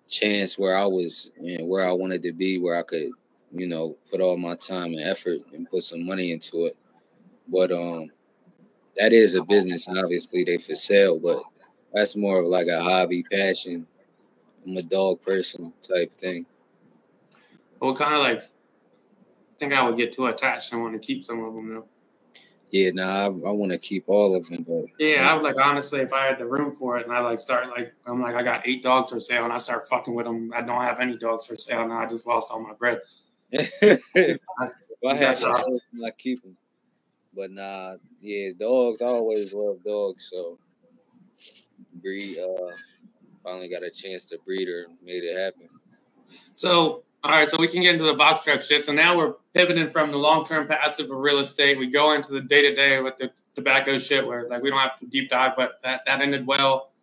chance where I was you know, where I wanted to be, where I could, you know, put all my time and effort and put some money into it. But um that is a business and obviously they for sale, but that's more of like a hobby, passion. I'm a dog person type thing. Well, kind of like, think I would get too attached and want to keep some of them though. Yeah, nah, I, I want to keep all of them, but Yeah, I was like, honestly, if I had the room for it, and I like start like, I'm like, I got eight dogs for sale, and I start fucking with them. I don't have any dogs for sale, and I just lost all my bread. if I had dogs, I keep them. But nah, yeah, dogs. I always love dogs, so breed. Uh, finally got a chance to breed her, made it happen. So All right, so we can get into the box truck shit. So now we're pivoting from the long term passive of real estate. We go into the day to day with the tobacco shit, where like we don't have to deep dive, but that that ended well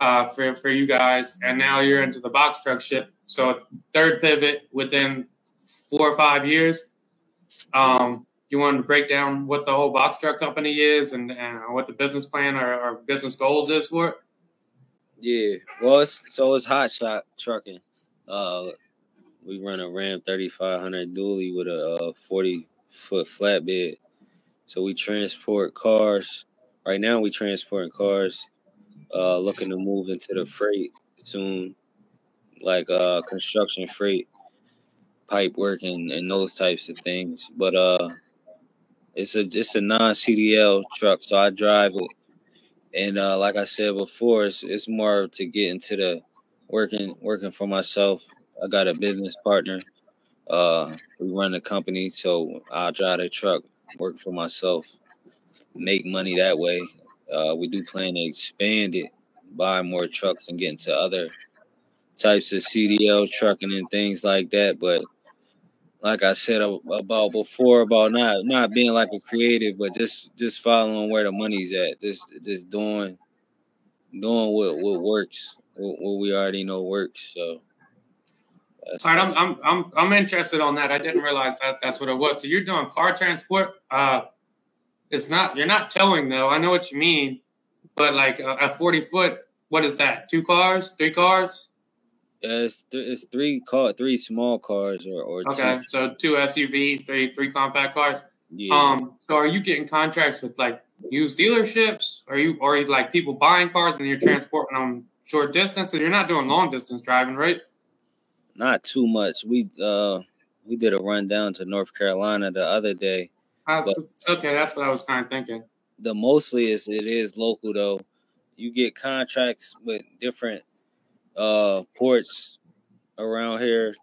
uh, for for you guys. And now you're into the box truck shit. So third pivot within four or five years. Um, you wanted to break down what the whole box truck company is and, and what the business plan or, or business goals is for it. Yeah, well, it's, so it's hot shot trucking. Uh, we run a Ram 3500 dually with a uh, 40 foot flatbed. So we transport cars. Right now, we transporting cars. Uh, looking to move into the freight soon, like uh, construction freight, pipe work, and, and those types of things. But uh, it's a it's a non CDL truck, so I drive it. And uh, like I said before, it's, it's more to get into the working working for myself I got a business partner. Uh, we run the company, so I'll drive the truck, work for myself, make money that way. Uh, we do plan to expand it, buy more trucks, and get into other types of CDL trucking and things like that. But like I said about before, about not not being like a creative, but just just following where the money's at, just just doing doing what what works, what, what we already know works. So that's, All right, I'm, I'm I'm I'm interested on that. I didn't realize that that's what it was. So you're doing car transport. Uh, it's not you're not towing though. I know what you mean, but like a, a 40 foot, what is that? Two cars, three cars? Yeah, it's, th- it's three car, three small cars, or, or okay, two. so two SUVs, three three compact cars. Yeah. Um. So are you getting contracts with like used dealerships? Are you or like people buying cars and you're transporting them short distance? Because you're not doing long distance driving, right? Not too much. We uh we did a run down to North Carolina the other day. okay, that's what I was kind of thinking. The mostly is it is local though. You get contracts with different uh ports around here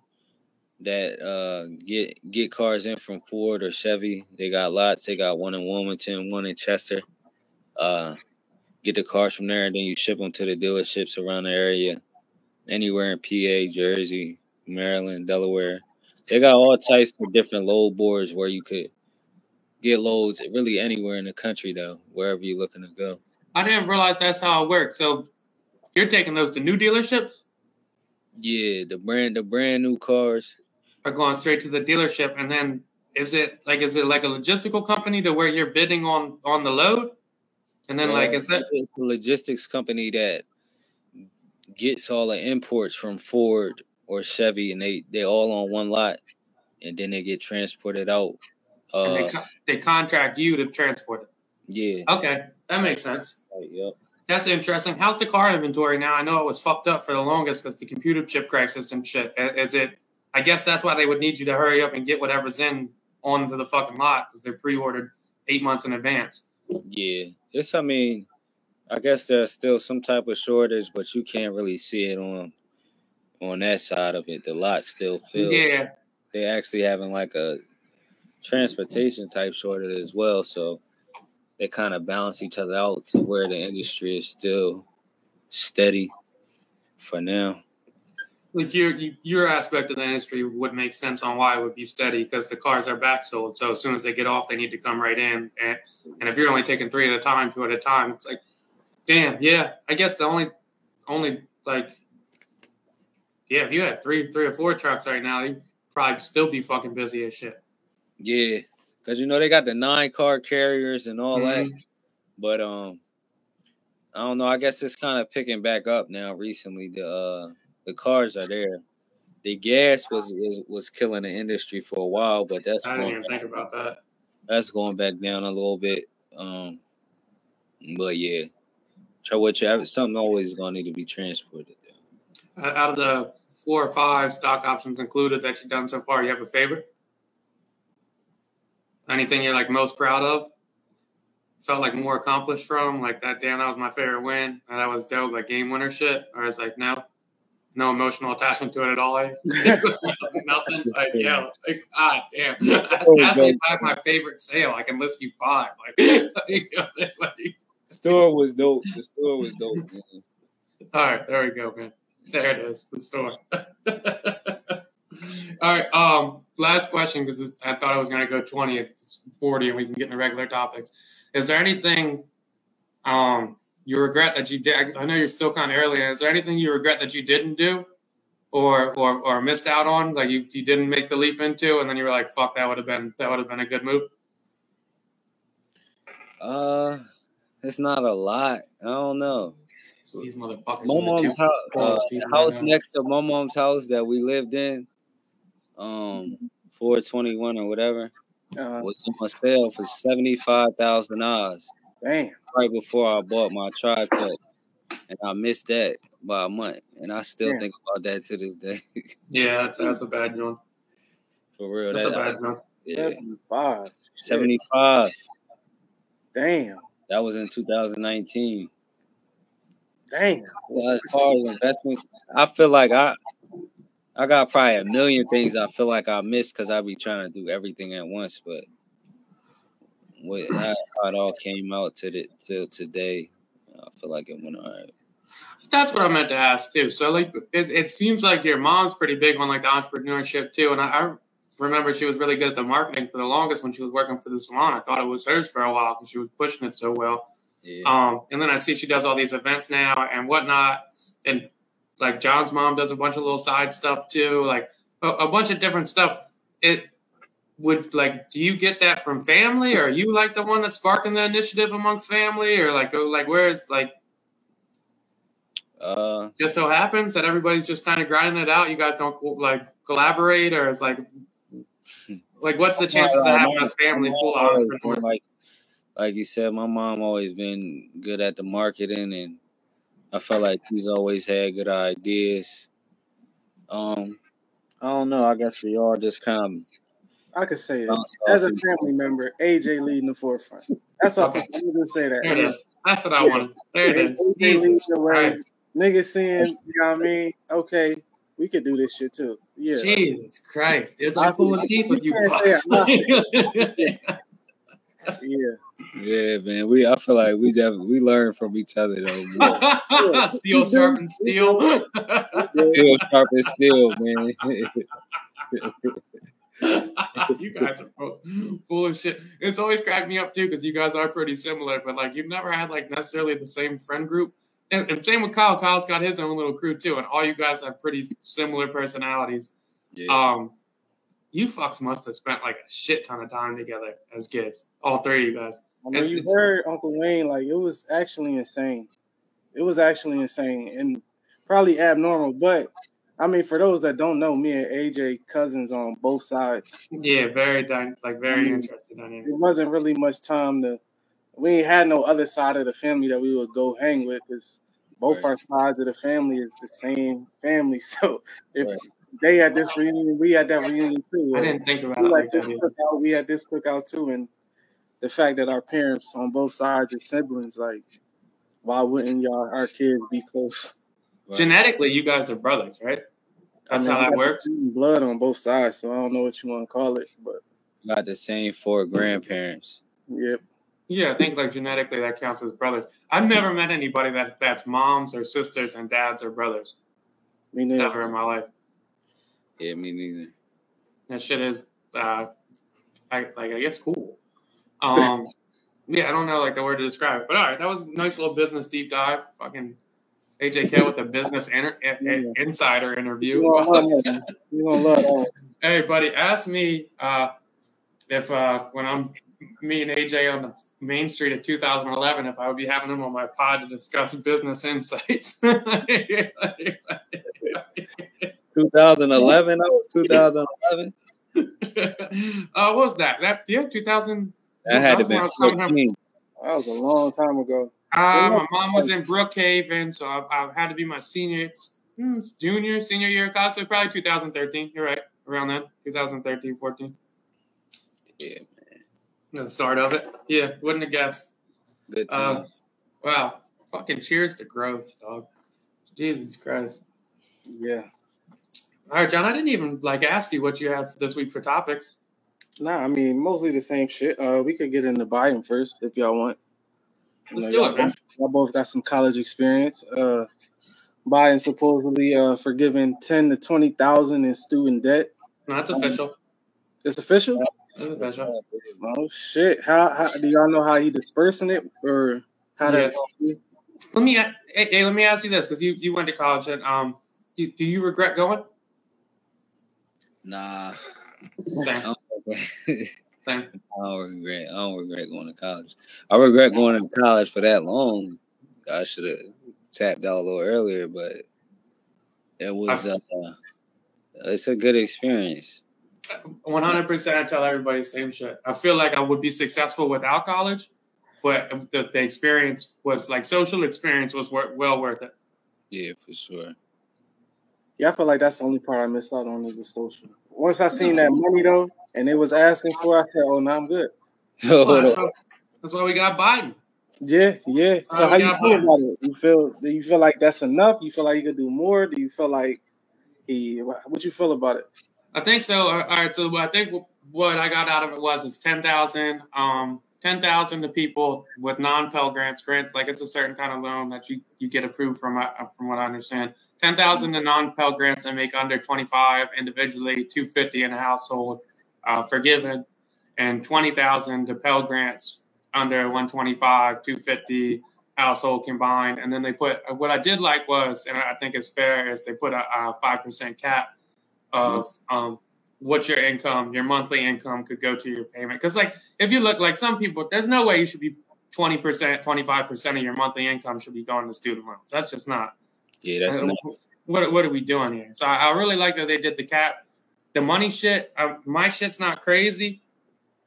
that uh get get cars in from Ford or Chevy. They got lots. They got one in Wilmington, one in Chester. Uh get the cars from there and then you ship them to the dealerships around the area anywhere in PA, Jersey, Maryland, Delaware. They got all types of different load boards where you could get loads really anywhere in the country though, wherever you're looking to go. I didn't realize that's how it works. So you're taking those to new dealerships? Yeah, the brand the brand new cars are going straight to the dealership and then is it like is it like a logistical company to where you're bidding on on the load? And then like is that it's a logistics company that gets all the imports from Ford or Chevy, and they they all on one lot, and then they get transported out. Uh, and they, uh, they contract you to transport it. Yeah. Okay, that makes sense. Right, yep. That's interesting. How's the car inventory now? I know it was fucked up for the longest because the computer chip crisis and shit. Is it? I guess that's why they would need you to hurry up and get whatever's in onto the fucking lot because they're pre-ordered eight months in advance. Yeah, it's. I mean, I guess there's still some type of shortage, but you can't really see it on on that side of it. The lot still filled. Yeah, they actually having like a transportation type shortage as well, so they kind of balance each other out to where the industry is still steady for now. Like your your aspect of the industry would make sense on why it would be steady because the cars are back sold. So as soon as they get off, they need to come right in. And and if you're only taking three at a time, two at a time, it's like Damn, yeah. I guess the only only like yeah, if you had three three or four trucks right now, you'd probably still be fucking busy as shit. Yeah. Cause you know they got the nine car carriers and all mm-hmm. that. But um I don't know, I guess it's kind of picking back up now recently. The uh the cars are there. The gas was was, was killing the industry for a while, but that's I didn't even think about that. That's going back down a little bit. Um but yeah, Try what you something always gonna need to be transported. There. Out of the four or five stock options included that you've done so far, you have a favorite? Anything you're like most proud of? Felt like more accomplished from? Like that, damn, that was my favorite win. That was dope, like game winner shit. Or it's like, no, no emotional attachment to it at all. Eh? Nothing. Like, yeah, like, God damn. Ask me back my favorite sale. I can list you five. Like, like the store was dope. The store was dope. Man. All right, there we go, man. There it is, the store. All right. Um, last question because I thought I was going to go 20 at 40 and we can get into regular topics. Is there anything um, you regret that you did? I know you're still kind of early. Is there anything you regret that you didn't do or, or, or missed out on? Like you, you didn't make the leap into and then you were like, fuck, that would have been, that would have been a good move. Uh, it's not a lot. I don't know. These motherfuckers. My are the mom's house, uh, the house next to my mom's house that we lived in, um, four twenty one or whatever, Uh, was on sale for seventy five thousand dollars damn. right before I bought my tripod, and I missed that by a month, and I still Yeah. think about that to this day. Yeah, that's, that's a bad one. For real, That's a that bad one. yeah, Seventy five. Seventy five. Damn. That was in two thousand nineteen. Damn. Well, as far as investments, I feel like I I got probably a million things I feel like I missed because I be trying to do everything at once. But what how, how it all came out to the till today, I feel like it went all right. That's what I meant to ask too. So like, it, it seems like your mom's pretty big on like the entrepreneurship too, and I, I remember she was really good at the marketing for the longest when she was working for the salon. I thought it was hers for a while because she was pushing it so well. Yeah, Um, and then I see she does all these events now and whatnot, and like John's mom does a bunch of little side stuff too, like a, a bunch of different stuff. It would like, do you get that from family, or are you like the one that's sparking the initiative amongst family, or like, oh, like where is like uh, just so happens that everybody's just kind of grinding it out. You guys don't like collaborate, or it's like, like what's the chances of having a family full always like like you said, my mom always been good at the marketing, and I felt like she's always had good ideas. Um, I don't know. I guess we all just kind I could say it. As a family member, AJ leading the forefront. That's all. I can just say that. There it is. That's what I wanted. There it is. AJ leading Jesus the way. Christ. Niggas saying, you know what I mean? Okay, we could do this shit too. Yeah. Jesus Christ, dude! Like pulling teeth with you You can't say fucks. Yeah. Yeah, man. We I feel like we definitely we learn from each other though. Steel sharpens steel. Steel sharp as steel, man. you guys are both full of shit. It's always cracked me up too because you guys are pretty similar, but like you've never had like necessarily the same friend group. And, and same with Kyle. Kyle's got his own little crew too, and all you guys have pretty similar personalities. yeah. Um, you fucks must have spent like a shit ton of time together as kids, all three of you guys. I mean, It's- you it's- heard Uncle Wayne, like it was actually insane. It was actually insane and probably abnormal. But I mean, for those that don't know, me and AJ cousins on both sides. Yeah, very dy- like very Mm. interesting dynamic. It wasn't really much time to. We ain't had no other side of the family that we would go hang with because both Right. our sides of the family is the same family. So if Right. They had this reunion, we had that reunion too. I didn't think about we it like like this that. either. cookout. We had this cookout too, and the fact that our parents on both sides are siblings, like, why wouldn't y'all our kids be close? Genetically, you guys are brothers, right? That's I mean, how we that works. Blood on both sides, so I don't know what you want to call it, but Got the same four grandparents. yep. Yeah, I think like genetically that counts as brothers. I've never met anybody that that's moms or sisters and dads or brothers. Me neither. Never in my life. Yeah, me neither. That shit is, uh, I like I guess cool. Um, yeah, I don't know like the word to describe it, but all right, that was a nice little business deep dive. Fucking AJ K with a business inter- in- in- insider interview. You gonna love that. You gonna love that. Hey, buddy, ask me uh, if uh, when I'm me and AJ on the main street of 2011, if I would be having him on my pod to discuss business insights. 2011. That was 2011. uh, what was that? That yeah, 2000. That had to be That's was 14. That was a long time ago. Uh, my mom was in Brookhaven, so I, I had to be my senior, it's, hmm, junior, senior year of college. So probably 2013. You're right, around then, 2013, 14. Yeah, The start of it. Yeah, wouldn't have guessed. good Uh. Wow. Fucking cheers to growth, dog. Jesus Christ. Yeah. All right, John, I didn't even like ask you what you have this week for topics. Nah, I mean mostly the same shit. Uh, we could get into Biden first if y'all want. You Let's know, do y'all it, man. both- Y'all both got some college experience. Uh, Biden supposedly uh, forgiving ten to twenty thousand in student debt. No, that's official. It's official. That's official. Oh shit! How, how do y'all know how he dispersing it, or how does? Let me hey, hey, let me ask you this because you, you went to college and um do, do you regret going? Nah. Same. Same. I don't regret. I don't regret going to college. I regret going to college for that long. I should have tapped out a little earlier, but it was. Uh, it's a good experience. One hundred percent. I tell everybody the same shit. I feel like I would be successful without college, but the, the experience was like social experience was well worth it. Yeah, for sure. Yeah, I feel like that's the only part I missed out on is the social. Once I seen that money though, and they was asking for, I said, "Oh, now I'm good." that's why we got Biden. Yeah, yeah. So how you feel about it? You feel do you feel like that's enough? You feel like you could do more? Do you feel like he? What you feel about it? I think so. All right. So I think what I got out of it was it's ten thousand. Um, ten thousand to people with non-Pell grants. Grants like it's a certain kind of loan that you you get approved from. Uh, from what I understand, ten thousand to non-Pell grants that make under twenty five individually, two fifty in a household, uh, forgiven, and twenty thousand to Pell grants under one twenty five, two fifty household combined. And then they put what I did like was, and I think it's fair, is they put a five percent cap of um, what your income, your monthly income could go to your payment. Because like if you look like some people, there's no way you should be 20%, 25% of your monthly income should be going to student loans. That's just not. Yeah, that's not. What, what are we doing here? So I, I, really like that they did the cap. The money shit, uh, my shit's not crazy.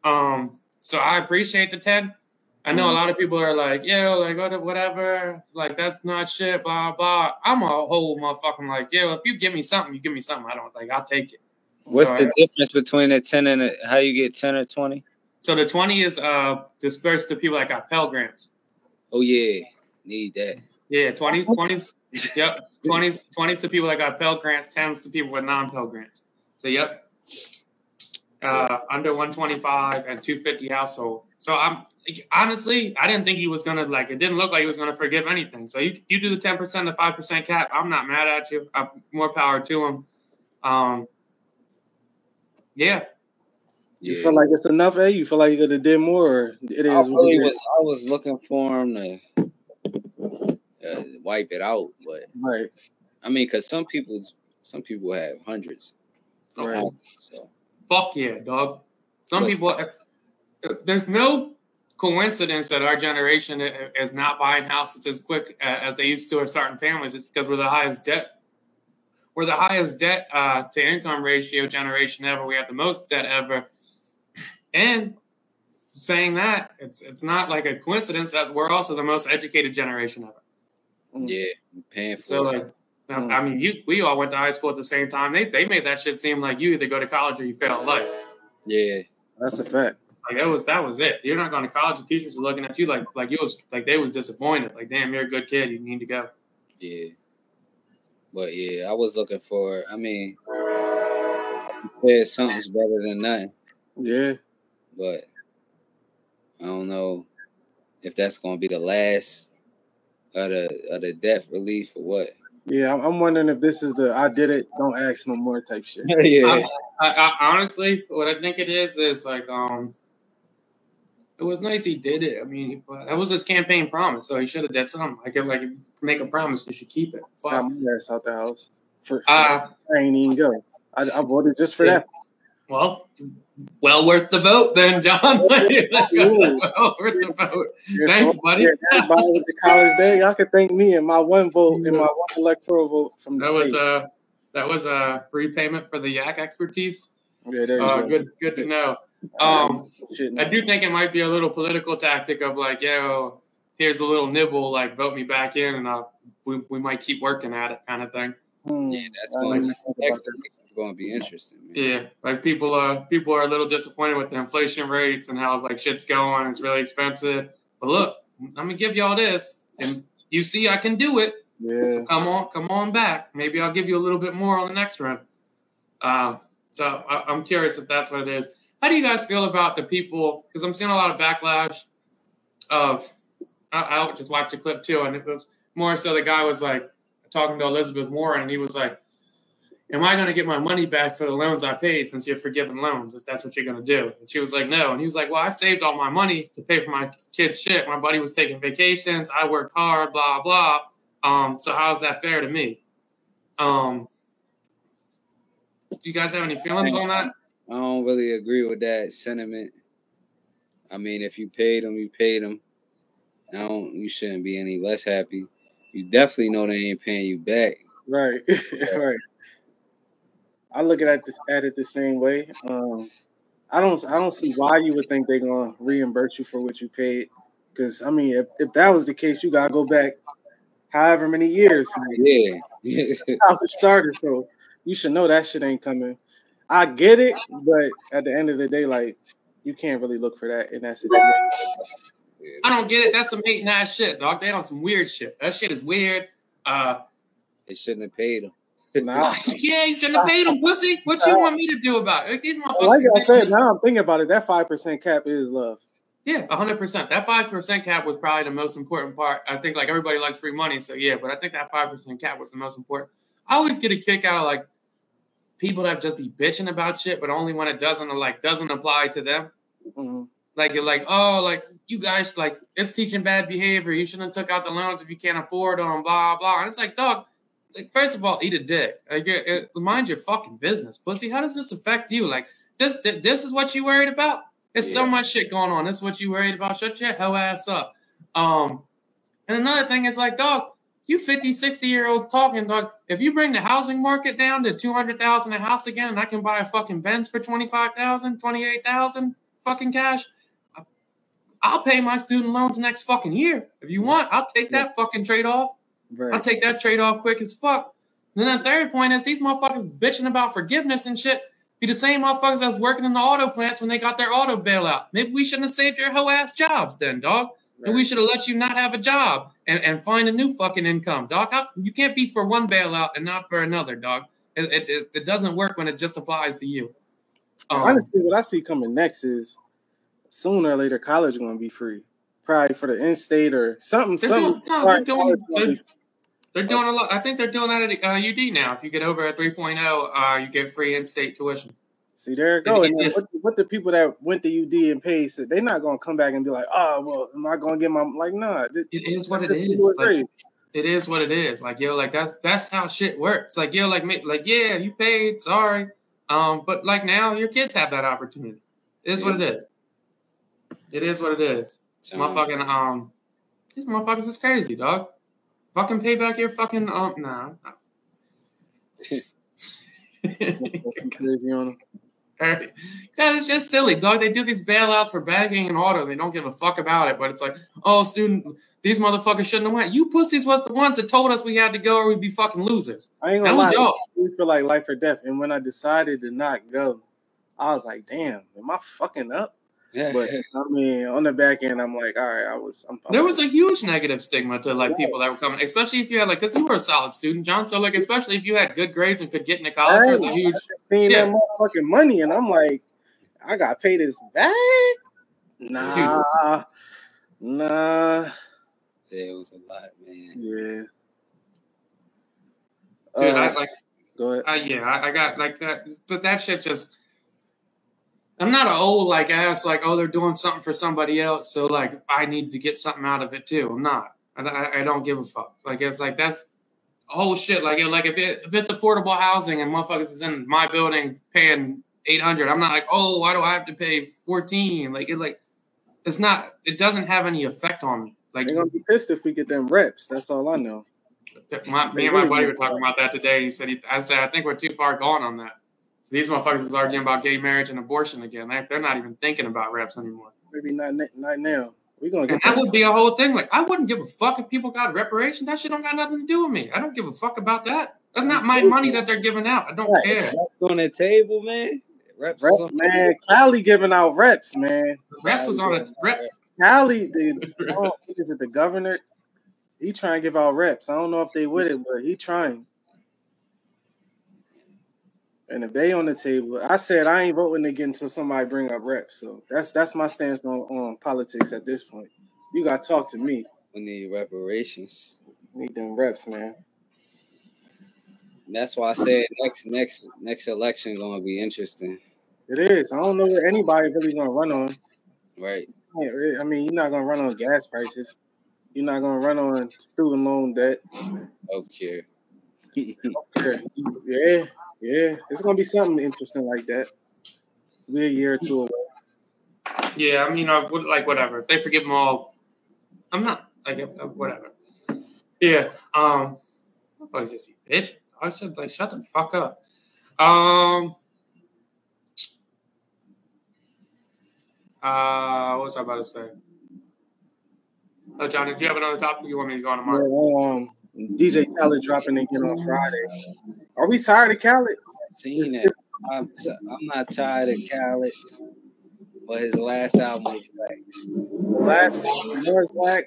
Um, so I appreciate the 10. I know a lot of people are like, yo, like whatever, like that's not shit, blah blah. I'm a whole motherfucking like, yo, if you give me something, you give me something. I don't like, I'll take it. What's so, the difference between a ten and a, how you get ten or twenty? So the twenty is uh dispersed to people that got Pell grants. Oh yeah, need that. Yeah, 20s, 20s, yep, 20s, 20s to people that got Pell grants, 10s to people with non-Pell grants. So yep, uh, under 125 and 250 household. So I'm honestly, I didn't think he was gonna like. It didn't look like he was gonna forgive anything. So you you do the 10 percent, the five percent cap. I'm not mad at you. I'm, more power to him. Um, yeah. You yeah. feel like it's enough, eh? You feel like you could have did more? It is. I, really was, I was looking for him to uh, wipe it out, but right. I mean, because some people, some people have hundreds. Right. So. Fuck yeah, dog. Some people. Uh, there's no coincidence that our generation is not buying houses as quick as they used to or starting families. It's because we're the highest debt we're the highest debt uh, to income ratio generation ever. We have the most debt ever. And saying that, it's it's not like a coincidence that we're also the most educated generation ever. Mm. Yeah, paying for so like. Mm. I mean, you we all went to high school at the same time. They they made that shit seem like you either go to college or you fail life. Yeah, that's a fact. Like that was that was it. You're not going to college. The teachers were looking at you like like you was like they was disappointed. Like damn, you're a good kid. You need to go. Yeah. But yeah, I was looking for. I mean, said something's better than nothing. Yeah. But I don't know if that's going to be the last of the of the death relief or what. Yeah, I'm wondering if this is the "I did it, don't ask no more" type shit. yeah. I, I, I, honestly, what I think it is is like um it was nice he did it. I mean, that was his campaign promise, so he should have done something. Like, if, like, make a promise, you should keep it. Fuck. I'm ass out the house. For, for uh, I ain't even go. I, I voted just for yeah. that. Well, well worth the vote then, John. well worth the vote. You're Thanks, so, buddy. Everybody with the college day, y'all can thank me and my one vote and my one electoral vote from that was a that was a repayment for the yak expertise. Yeah, there you uh, go. Good, good to know. Um, I do think it might be a little political tactic of like, yo, here's a little nibble, like vote me back in, and I'll, we we might keep working at it, kind of thing. Hmm. Yeah, that's going, to, going to be interesting. Man. Yeah, like people are people are a little disappointed with the inflation rates and how like shit's going. It's really expensive. But look, I'm gonna give y'all this, and you see, I can do it. Yeah. So come on, come on back. Maybe I'll give you a little bit more on the next run. Uh, so I, I'm curious if that's what it is. How do you guys feel about the people? Because I'm seeing a lot of backlash of. I, I just watched a clip too, and it was more so the guy was like, talking to Elizabeth Warren, and he was like, "Am I going to get my money back for the loans I paid since you're forgiving loans? If that's what you're going to do?" And she was like, "No." And he was like, "Well, I saved all my money to pay for my kids' shit. My buddy was taking vacations. I worked hard. Blah blah. Um, so how's that fair to me?" Um, do you guys have any feelings on that? I don't really agree with that sentiment. I mean, if you paid them, you paid them. I don't. You shouldn't be any less happy. You definitely know they ain't paying you back. Right, right. I look at this at it the same way. Um, I don't. I don't see why you would think they're gonna reimburse you for what you paid. Because I mean, if, if that was the case, you gotta go back however many years. Yeah, how it started. So you should know that shit ain't coming. I get it, but at the end of the day, like you can't really look for that in that situation. I don't get it. That's some hating ass shit, dog. They on some weird shit. That shit is weird. Uh, they shouldn't have paid him. Nah. yeah, you shouldn't have paid him, pussy. What you want me to do about it? Like, these motherfuckers. Like I said, now I'm thinking about it. That five percent cap is love. Yeah, hundred percent. That five percent cap was probably the most important part. I think like everybody likes free money, so yeah. But I think that five percent cap was the most important. I always get a kick out of like people that just be bitching about shit, but only when it doesn't like doesn't apply to them. Mm-hmm. Like you're like, oh, like you guys like it's teaching bad behavior. You shouldn't have took out the loans if you can't afford them. Blah blah. And it's like, dog. Like, first of all, eat a dick. Like, it, it, mind your fucking business, pussy. How does this affect you? Like, this this is what you worried about. There's yeah. so much shit going on. This is what you worried about. Shut your hell ass up. Um, and another thing is like, dog, you 50, 60 year olds talking, dog. If you bring the housing market down to 200,000 a house again and I can buy a fucking Benz for 25,000, 28,000 fucking cash, I'll pay my student loans next fucking year. If you want, I'll take that fucking trade off. Right. I'll take that trade off quick as fuck. And then the third point is these motherfuckers bitching about forgiveness and shit be the same motherfuckers that was working in the auto plants when they got their auto bailout. Maybe we shouldn't have saved your whole ass jobs then, dog. Right. we should have let you not have a job and, and find a new fucking income, dog. How, you can't be for one bailout and not for another, dog. It, it, it doesn't work when it just applies to you. Um, Honestly, what I see coming next is sooner or later college going to be free, probably for the in-state or something. They're something. Doing, no, they're, doing, they're, they're, doing a lot. I think they're doing that at uh, UD now. If you get over a 3.0, uh, you get free in-state tuition. See, there you go. And what, what, the people that went to UD and paid said, they're not going to come back and be like, oh, well, am I going to get my like? Nah, this, it is what it is. Like, it is what it is. Like yo, like that's that's how shit works. Like yo, like me like yeah, you paid, sorry, um, but like now your kids have that opportunity. It is yeah. what it is. It is what it is. Motherfucking um, these motherfuckers is crazy, dog. Fucking pay back your fucking um, nah. crazy on them. Because it's just silly, dog. They do these bailouts for banking and auto. They don't give a fuck about it. But it's like, oh, student, these motherfuckers shouldn't have went. You pussies was the ones that told us we had to go or we'd be fucking losers. I ain't gonna that lie. We feel like life or death. And when I decided to not go, I was like, damn, am I fucking up? Yeah. But I mean, on the back end, I'm like, all right, I was. I'm, there was a huge negative stigma to like people that were coming, especially if you had like, because you were a solid student, John. So like, especially if you had good grades and could get into college, there's a huge. Seeing yeah. that motherfucking money, and I'm like, I got paid this back. Nah, Dude. nah. Yeah, it was a lot, man. Yeah. Dude, uh, I like. Go ahead. Uh, yeah, I, I got like that. So that shit just I'm not an old like ass like oh they're doing something for somebody else so like I need to get something out of it too. I'm not. I, I don't give a fuck. Like it's like that's whole shit. Like like if it if it's affordable housing and motherfuckers is in my building paying eight hundred, I'm not like oh why do I have to pay fourteen? Like it like it's not. It doesn't have any effect on me. Like they're gonna be pissed if we get them reps. That's all I know. My, me and my buddy were talking about that today. He said he, I said I think we're too far gone on that. So these motherfuckers is arguing about gay marriage and abortion again. They're not even thinking about reps anymore. Maybe not not now. We're gonna get and that would be a whole thing. Like I wouldn't give a fuck if people got reparation. That shit don't got nothing to do with me. I don't give a fuck about that. That's not my money that they're giving out. I don't right. care. Reps on the table, man. Reps, reps on man. Cali giving out reps, man. Reps was on a rep. Cali, the oh, is it the governor? He trying to give out reps. I don't know if they with it, but he trying. And if they on the table, I said I ain't voting again until somebody bring up reps. So that's that's my stance on, on politics at this point. You gotta talk to me. We need reparations. We need them reps, man. That's why I said next next next election gonna be interesting. It is. I don't know what anybody really gonna run on. Right. Eh, I mean, you're not gonna run on gas prices. You're not gonna run on student loan debt. Okay. yeah, yeah. It's gonna be something interesting like that. We're a year or two away. Yeah, I mean, I would like whatever. If they forgive them all, I'm not like uh, whatever. Yeah. Um. I was just bitch. I said like shut the fuck up. Um. Uh, what was I about to say? Oh, Johnny, do you have another topic you want me to go on tomorrow? Yeah, um, DJ Khaled dropping again on Friday. Are we tired of Khaled? Seen it. I'm, t- I'm not tired of Khaled, but his last album was back. Last album was back.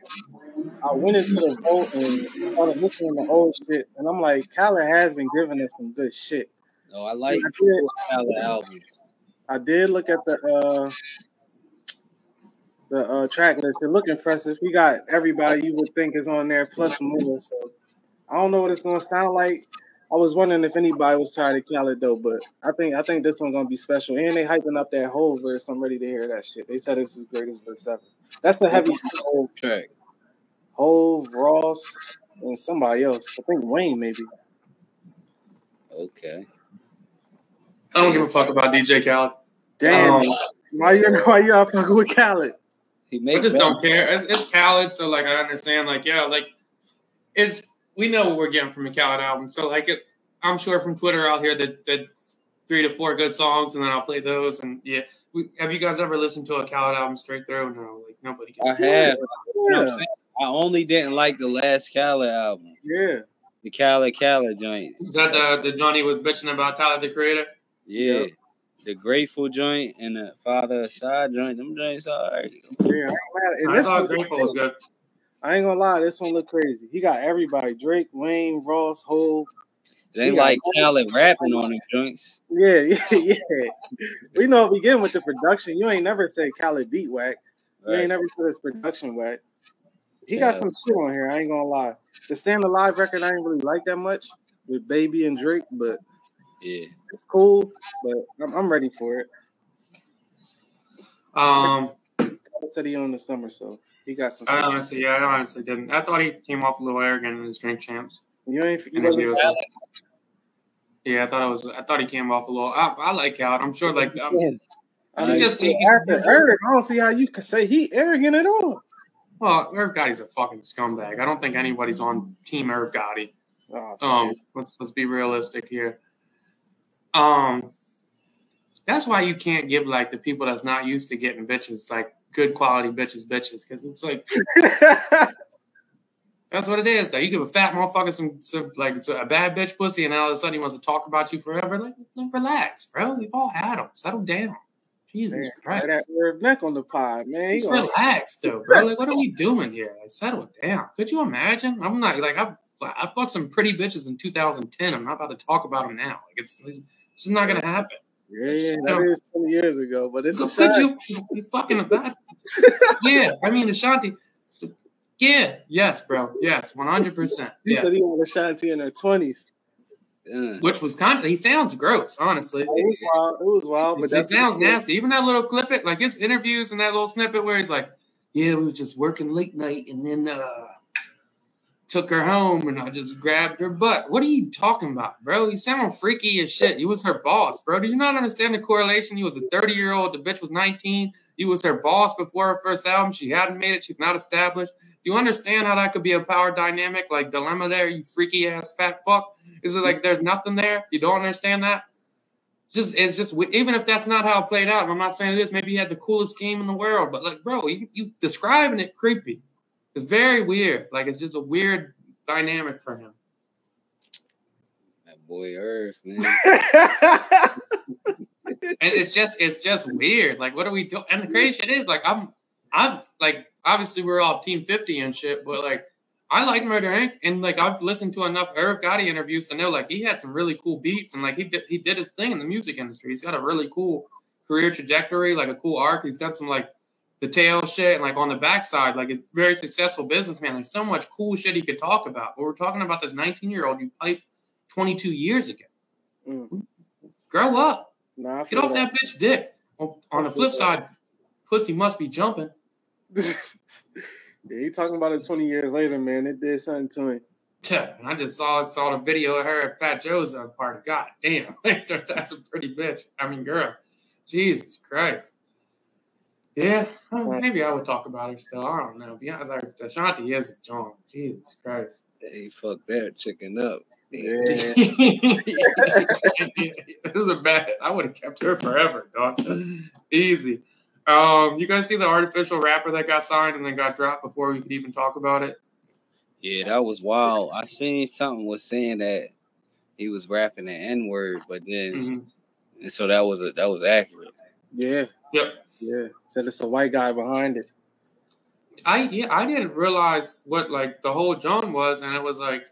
I went into the vote and started listening to old shit, and I'm like, Khaled has been giving us some good shit. No, I like I did, Khaled albums. I did look at the uh the uh, track list. It look impressive. He got everybody you would think is on there plus more. So I don't know what it's gonna sound like. I was wondering if anybody was tired of Khaled though, but I think I think this one's gonna be special. And they hyping up that whole verse. I'm ready to hear that shit. They said this is greatest verse ever. That's a heavy whole track. Hove, Ross, and somebody else. I think Wayne maybe. Okay. I don't give a fuck about DJ Khaled. Damn. Um, why you why you all fucking with Khaled? He I just don't care. It's, it's Khaled, so like I understand. Like yeah, like it's we know what we're getting from a Khaled album. So like it, I'm sure from Twitter I'll hear the the three to four good songs, and then I'll play those. And yeah, we, have you guys ever listened to a Khaled album straight through? No, like nobody. Can I have. You know i only didn't like the last Khaled album. Yeah. The Khaled Khaled joint. Is that the the Johnny was bitching about Tyler the Creator? Yeah. Yep the Grateful joint and the Father of Asahd joint. Them joints are alright. Yeah, I thought Grateful was good. I ain't gonna lie, this one look crazy. He got everybody: Drake, Wayne, Ross, Hove. They like Khaled rapping on them joints. Yeah, yeah, yeah. we know if we get with the production, you ain't never said Khaled beat whack. You right. ain't never said his production whack. He yeah. got some shit on here. I ain't gonna lie. The Staying Alive record, I ain't really like that much with Baby and Drake, but yeah, it's cool, but I'm, I'm ready for it. Um, said he owned the summer, so he got some. I honestly, yeah, I honestly didn't. I thought he came off a little arrogant in his drink champs. You ain't. You wasn't yeah, I thought it was. I thought he came off a little. I, I like Cal. I'm sure, like. I'm, I mean, just after Irv, I don't see how you could say he arrogant at all. Well, Irv Gotti's a fucking scumbag. I don't think anybody's on Team Irv Gotti. Oh, um, let's let's be realistic here. Um, that's why you can't give like the people that's not used to getting bitches like good quality bitches bitches because it's like that's what it is though. You give a fat motherfucker some, some like a bad bitch pussy, and all of a sudden he wants to talk about you forever. Like, relax, bro. We've all had them. Settle down. Jesus man, Christ. That neck on the pod, man. Just relax, though, bro. Like, what are we doing here? Like, settle down. Could you imagine? I'm not like I've I fucked some pretty bitches in 2010. I'm not about to talk about them now. Like, it's it's not gonna happen. Yeah, yeah, that is 20 years ago, but it's could you, you fucking about Yeah, I mean Ashanti. Yeah, yes, bro. Yes, 100. percent He said he had Ashanti in her 20s. Yeah. Which was kind of he sounds gross, honestly. It was wild. It was wild, but that sounds nasty. Even that little clip it, like his interviews and that little snippet where he's like, "Yeah, we was just working late night, and then uh took her home and I just grabbed her butt. What are you talking about, bro? You sound freaky as shit. You was her boss, bro. Do you not understand the correlation? You was a 30 year old, the bitch was 19. You was her boss before her first album. She hadn't made it, she's not established. Do you understand how that could be a power dynamic, like dilemma there, you freaky ass fat fuck? Is it like there's nothing there? You don't understand that? Just it's just even if that's not how it played out, I'm not saying it is. Maybe he had the coolest game in the world, but like, bro, you, you describing it creepy. It's very weird. Like it's just a weird dynamic for him. That boy Irv, man. and it's just it's just weird. Like, what are we doing? And the crazy shit is, like, I'm I'm like obviously we're all Team 50 and shit, but like I like Murder Inc. And like I've listened to enough Irv Gotti interviews to know like he had some really cool beats and like he did he did his thing in the music industry. He's got a really cool career trajectory, like a cool arc. He's done some like the tail shit and like on the backside, like a very successful businessman. There's so much cool shit he could talk about. But we're talking about this 19 year old you pipe 22 years ago. Mm. Grow up. Nah, Get off that bitch dick. On, on the flip side, pussy must be jumping. yeah, he talking about it 20 years later, man. It did something to him. And I just saw saw the video of her at Fat Joe's party. God damn, that's a pretty bitch. I mean, girl, Jesus Christ. Yeah, well, maybe I would talk about her still. I don't know. Be honest, like, Ashanti is a John. Jesus Christ. Hey, fuck that chicken up. Yeah. it was a bad. I would have kept her forever, dog. Easy. Um, you guys see the artificial rapper that got signed and then got dropped before we could even talk about it? Yeah, that was wild. I seen something was saying that he was rapping the N word, but then Mhm. and so that was a that was accurate. Yeah. Yep. Yeah. Said it's a white guy behind it. I yeah, I didn't realize what like the whole John was, and it was like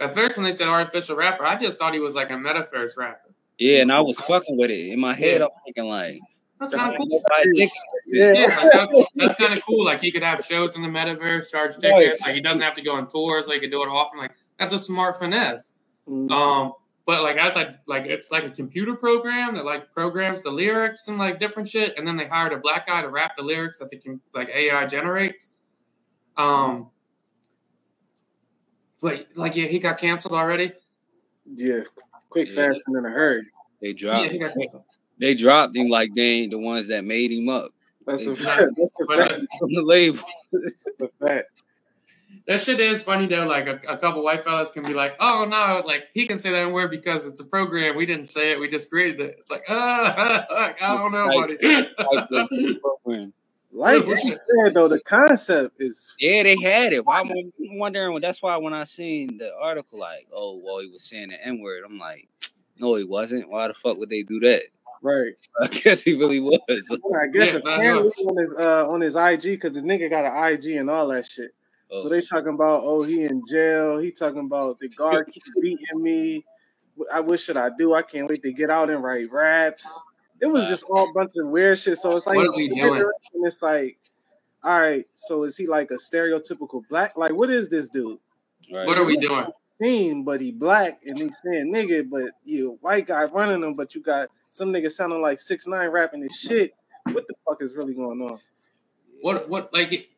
at first when they said artificial rapper, I just thought he was like a metaverse rapper. Yeah, and I was fucking with it in my head. I'm thinking like, That's kind of cool. thinking. Yeah. Yeah, like, that's, that's kind of cool. Like he could have shows in the metaverse, charge tickets. Like he doesn't have to go on tours. Like he could do it often. Like that's a smart finesse. Mm. Um, but like as I like, it's like a computer program that like programs the lyrics and like different shit, and then they hired a black guy to rap the lyrics that the com- like AI generates. Um, but like yeah, he got canceled already. Yeah. Quick, Yeah. fast, and in a hurry. They Yeah, dropped he got they dropped him like they ain't the ones that made him up That's a Yeah. fact. That's a fact. from the label. That's a fact. That shit is funny though. Like a, a couple white fellas can be like, "Oh no, like he can say that word because it's a program. We didn't say it. We just created it." It's like, uh, I don't know, Like- like buddy. Like what you said, though, the concept is Yeah, they had it. Why I'm wondering. That's why when I seen the article, like, oh, well, he was saying the N word. I'm like, no, he wasn't. Why the fuck would they do that? right. I guess he really was. I guess Yeah, apparently on his uh on his IG because the nigga got an IG and all that shit. Oh, So they talking about oh he in jail. He talking about the guard keep beating me. I what should I do? I can't wait to get out and write raps. It was just all a bunch of weird shit. So it's like What are we doing? it's like, all right. So is he like a stereotypical black? Like what is this dude? right. what are we doing? Team, but he black and he's saying nigga, but you white guy running him, but you got some nigga sounding like six nine rapping his shit. What the fuck is really going on? What what like?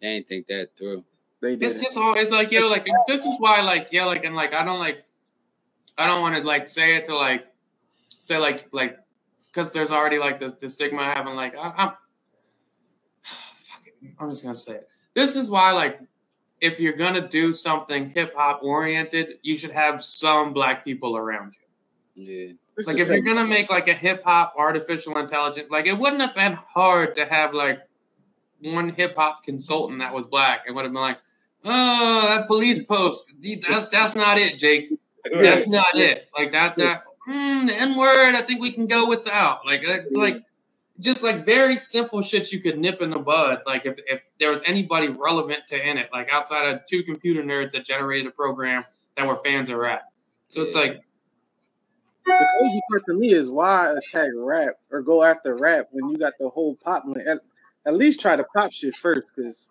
It, They ain't think that through. They did. it's just all. It's like yo, like this is why, like yeah, like and like I don't like, I don't want to like say it to like, say like like, because there's already like the, the stigma of having like I, I'm, fuck it, I'm just gonna say it. This is why like, if you're gonna do something hip hop oriented, you should have some black people around you. Yeah. Just Like if you're gonna make like a hip hop artificial intelligence, like it wouldn't have been hard to have like one hip hop consultant that was black. It would have been like, oh, that police post. That's that's not it, Jake. That's not it. Like that that mm, the N word. I think we can go without. Like uh, like just like very simple shit you could nip in the bud. Like if if there was anybody relevant to in it, like outside of two computer nerds that generated a program that were fans of rap. So it's like the crazy part to me is why attack rap or go after rap when you got the whole pop. At, least try to pop shit first, because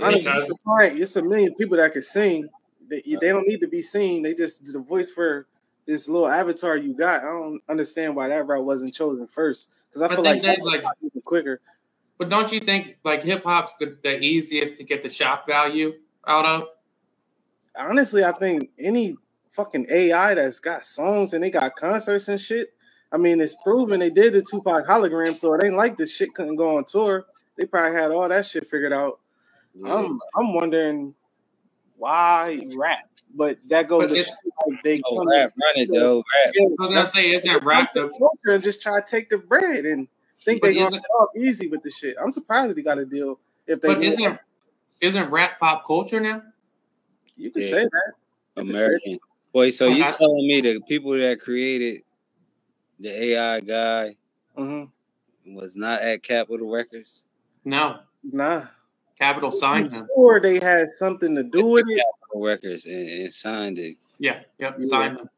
honestly, it's fine. It's a million people that can sing. They, they don't need to be seen. They just the voice for this little avatar you got. I don't understand why that route wasn't chosen first. Because I I feel think like that's like- even quicker. But don't you think like hip hop's the, the easiest to get the shock value out of? honestly, I think any fucking AI that's got songs and they got concerts and shit. I mean, it's proven they did the Tupac hologram, so it ain't like this shit couldn't go on tour. They probably had all that shit figured out. Yeah. I'm I'm wondering why rap, but that goes But to like they oh, come rap, run it though. Rap. I was gonna say, isn't rap the culture and just try to take the bread and think But they gonna isn't- off easy with the shit. I'm surprised they got a deal if they. but do. isn't isn't rap pop culture now? you can Yeah. say that? American. Boy, so you Uh-huh. telling me the people that created the AI guy hmm was not at Capitol Records? No, Nah, Capitol signed him. sure they had something to do with it. Capitol Records and, and signed it. Yeah, yep, Yeah. signed him.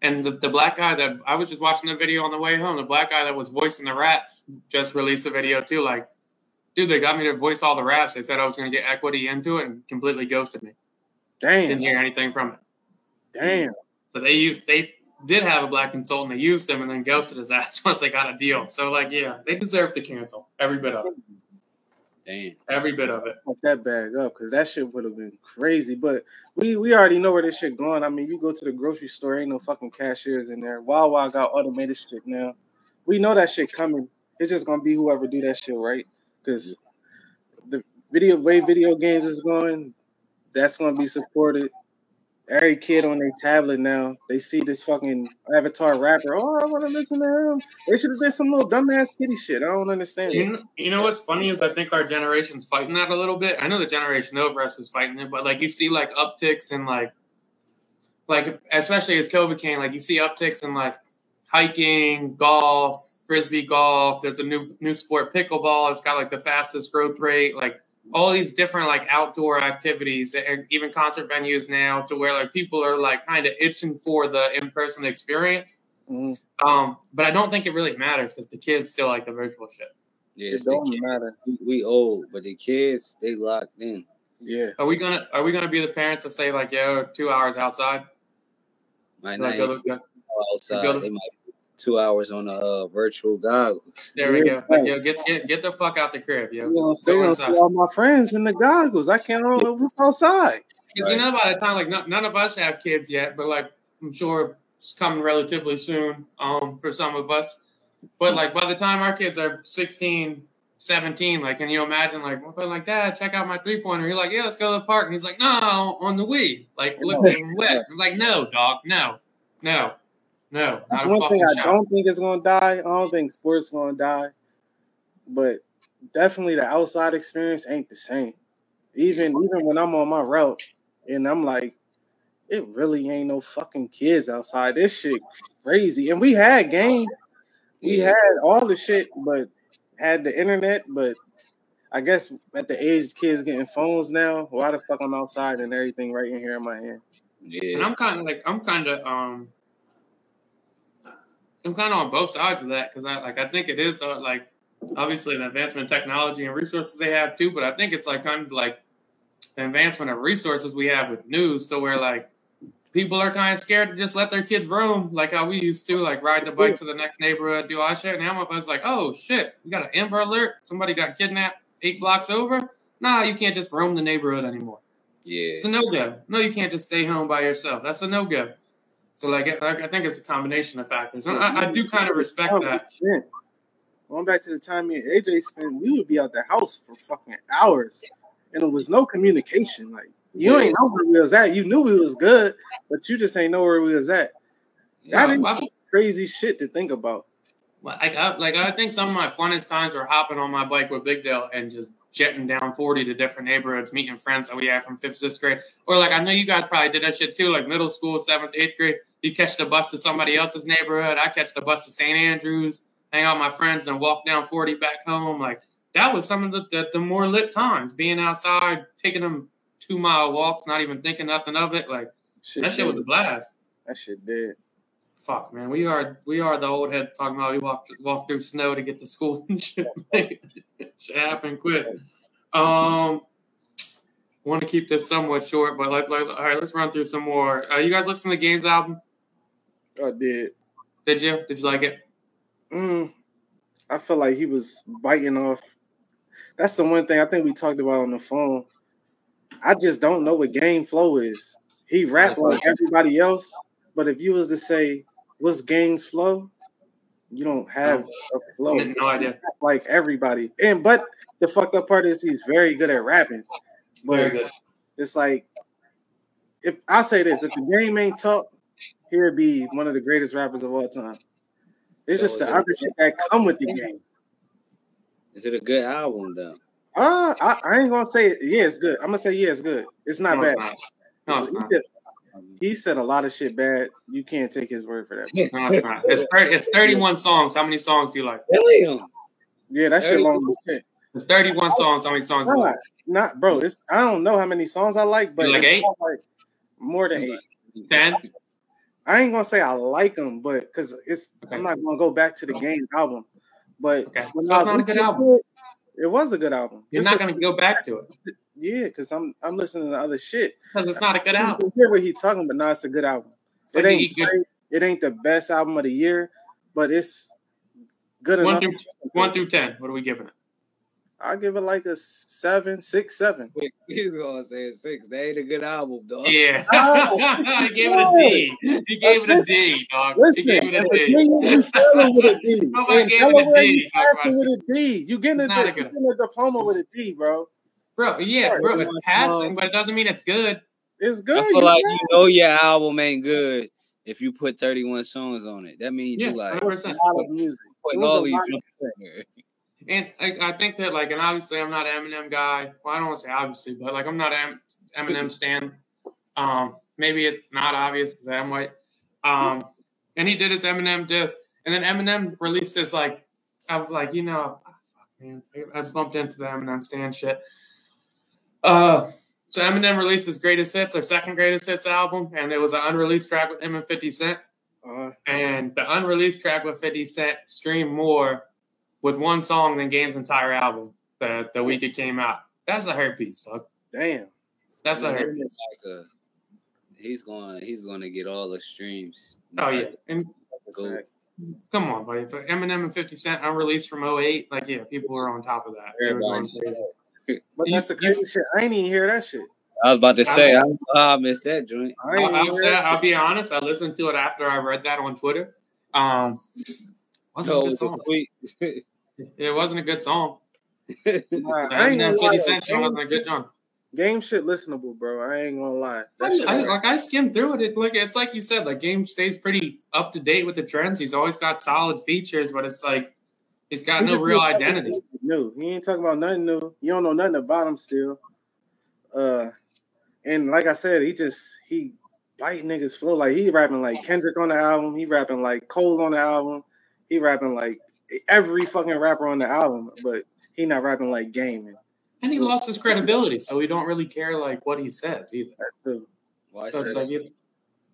And the, the black guy that I was just watching the video on the way home, the black guy that was voicing the raps just released a video too. Like, dude, they got me to voice all the raps. They said I was going to get equity into it and completely ghosted me. Damn. Didn't hear anything from it. Damn. So they used they did have a black consultant. They used him and then ghosted his ass once they got a deal. So like, yeah, they deserve to cancel every bit of it. Damn. Every bit of it. Fuck that bag up because that shit would have been crazy. But we we already know where this shit going. I mean, you go to the grocery store, ain't no fucking cashiers in there. Wawa got automated shit now. We know that shit coming. It's just gonna be whoever do that shit right. Because the video way video games is going, that's gonna be supported. Every kid on their tablet now, they see this fucking avatar rapper. Oh, I want to listen to him. They should have did some little dumbass kitty shit. I don't understand. You know, you know what's funny is I think our generation's fighting that a little bit. I know the generation over us is fighting it, but like you see like upticks and like like especially as COVID came, like you see upticks in like hiking, golf, frisbee golf. There's a new new sport, pickleball. It's got like the fastest growth rate. Like all these different like outdoor activities and even concert venues now to where like people are like kind of itching for the in-person experience. Mhm. Um, but I don't think it really matters because the kids still like the virtual shit. Yeah, It it's the don't kids. matter. We, we old, but the kids they locked in. Yeah. Are we gonna Are we gonna be the parents that say like, "Yo, two hours outside"? Might Like, not go, even go, go outside. go to- They might be two hours on a uh, virtual goggles. there we Yeah, go. Yo, get, get get the fuck out the crib, yo. You know, they Go gonna see all my friends in the goggles. I can't know what's outside. Because you know, by the time like none, none of us have kids yet, but like I'm sure it's coming relatively soon um, for some of us. But like by the time our kids are 16, 17, like can you imagine like what they're like, Dad, check out my three pointer. You're like, yeah, let's go to the park, and he's like, no, on the Wii, like looking wet. I'm like, no, dog, no, no, no. That's not a one thing I shot. don't think is gonna die. I don't think sports gonna die, but definitely the outside experience ain't the same. Even even when I'm on my route and I'm like, it really ain't no fucking kids outside. This shit crazy. And we had games, we Yeah. had all the shit, but had the internet. But I guess at the age kids getting phones now, why the fuck I'm outside and everything right in here in my hand? Yeah. And I'm kind of like I'm kind of um I'm kind of on both sides of that because I like I think it is uh, like obviously an advancement in technology and resources they have too, but I think it's like kind of like the advancement of resources we have with news to where like people are kind of scared to just let their kids roam like how we used to like ride the bike to the next neighborhood do all shit. Now I was like, oh shit, we got an Amber Alert, somebody got kidnapped eight blocks over. Nah, you can't just roam the neighborhood anymore. yeah. It's a no go. No, you can't just stay home by yourself. That's a no go. So like, I I think it's a combination of factors. I, I do kind of respect that. 100%. Going back to the time me and AJ spent, we would be out the house for fucking hours, and it was no communication. Like you ain't know where we was at. You knew we was good, but you just ain't know where we was at. That Yeah, is I- crazy shit to think about. Like I, like I think some of my funnest times were hopping on my bike with Big Dale and just jetting down 40 to different neighborhoods, meeting friends that we had from fifth, sixth grade. Or like I know you guys probably did that shit too, like middle school, seventh, eighth grade. You catch the bus to somebody else's neighborhood. I catch the bus to St. Andrews, hang out with my friends, and walk down 40 back home. Like that was some of the, the, the more lit times, being outside, taking them two mile walks, not even thinking nothing of it. Like Shit that shit was a blast. that shit dead. Fuck, man, we are we are the old heads talking about we walked walk through snow to get to school and shit. shit happened quick. Um, want to keep this somewhat short, but like, like all right, let's run through some more. Uh, you guys listen to the Games album? I did. Did you? Did you like it? Mm, I feel like he was biting off. That's the one thing I think we talked about on the phone. I just don't know what game flow is. He rapped like everybody else, but if you was to say what's game's flow, you don't have a flow. No idea. Like everybody, and but the fucked up part is he's very good at rapping. But Very good. it's like if I say this, if the game ain't talk, he'd be one of the greatest rappers of all time. It's So just the other shit that come with the game. Is it a good album though? Uh, I, I ain't gonna say it. Yeah, it's good. I'm gonna say yeah, it's good. It's not no, bad. It's not. No, it's He not. said- He said a lot of shit bad. You can't take his word for that. No, it's not. It's, 30, it's 31 songs. How many songs do you like? Damn. Yeah, that shit long as shit. It's 31 songs. How many songs do you like? not bro. It's I don't know how many songs I like, but You like eight? like more than eight. 10? I ain't gonna say I like them, but because it's Okay. I'm not gonna go back to the game album. But Okay. when So it's not a good album. It, it was a good album. You're Just not going to go back to it. Yeah, because I'm I'm listening to other shit. Because it's not a good I album. hear what he's talking, but no, it's a good album. It's It ain't eat good- great. it ain't the best album of the year, but it's good one enough. through one through ten. What are we giving it? I'll give it like a seven, six, seven. He's gonna say six. That ain't a good album, dog. Yeah, No. he gave it a D. He gave it a D, dog. Listen, he gave it a D. Virginia, you failing with a D. Nobody gave it a Delaware, D, you passing with a D. You getting a, a you getting a diploma with a D, bro. Bro, yeah, Sorry, bro, it's it's passing, small. but it doesn't mean it's good. It's good. I feel you like got you know your album ain't good if you put 31 songs on it. That means Yeah, you like 100%. a lot of music. putting It was all a these lot of songs. And I, I think that, like, and obviously I'm not an Eminem guy. Well, I don't want to say obviously, but like, I'm not an Eminem stan. Um, maybe it's not obvious because I'm white. Um, and he did his Eminem disc, and then Eminem released his like, I'm like, you know, ah, fuck, man, I, I bumped into the Eminem stan shit. Uh, so Eminem released his greatest hits, or second greatest hits album, and it was an unreleased track with him and 50 Cent. Uh, and the unreleased track with 50 Cent streamed more with one song than Game's entire album the, the week it came out. That's a hurt piece, dog. damn. That's a Man, hurt piece. like a- he's going he's going to get all the streams. Oh, yeah. And Go. come on, buddy. It's Eminem and 50 Cent unreleased from 08. Like, yeah, people are on top of that. They were going Everybody. crazy. But that's the crazy shit. I ain't even hear that shit. I was about to say I, just- I missed that joint. I I'll, I'll, say, I'll be honest. I listened to it after I read that on Twitter. Um, wasn't a So good song. tweet. It wasn't a good song. Nah, I ain't gonna lie. Cent shit wasn't a good Game, song. game shit listenable, bro. I ain't gonna lie. I, I, like I skimmed through it. It like it's like you said, like game stays pretty up to date with the trends. He's always got solid features, but it's like he's got He no real identity. about nothing New. He ain't talking about nothing new. You don't know nothing about him still. Uh, and like I said, he just he bite niggas flow. Like he rapping like Kendrick on the album. He rapping like Cole on the album. He rapping like every fucking rapper on the album, but he not rapping like Game. And And he lost his credibility, so we don't really care like what he says either. that too. Why So it's like it,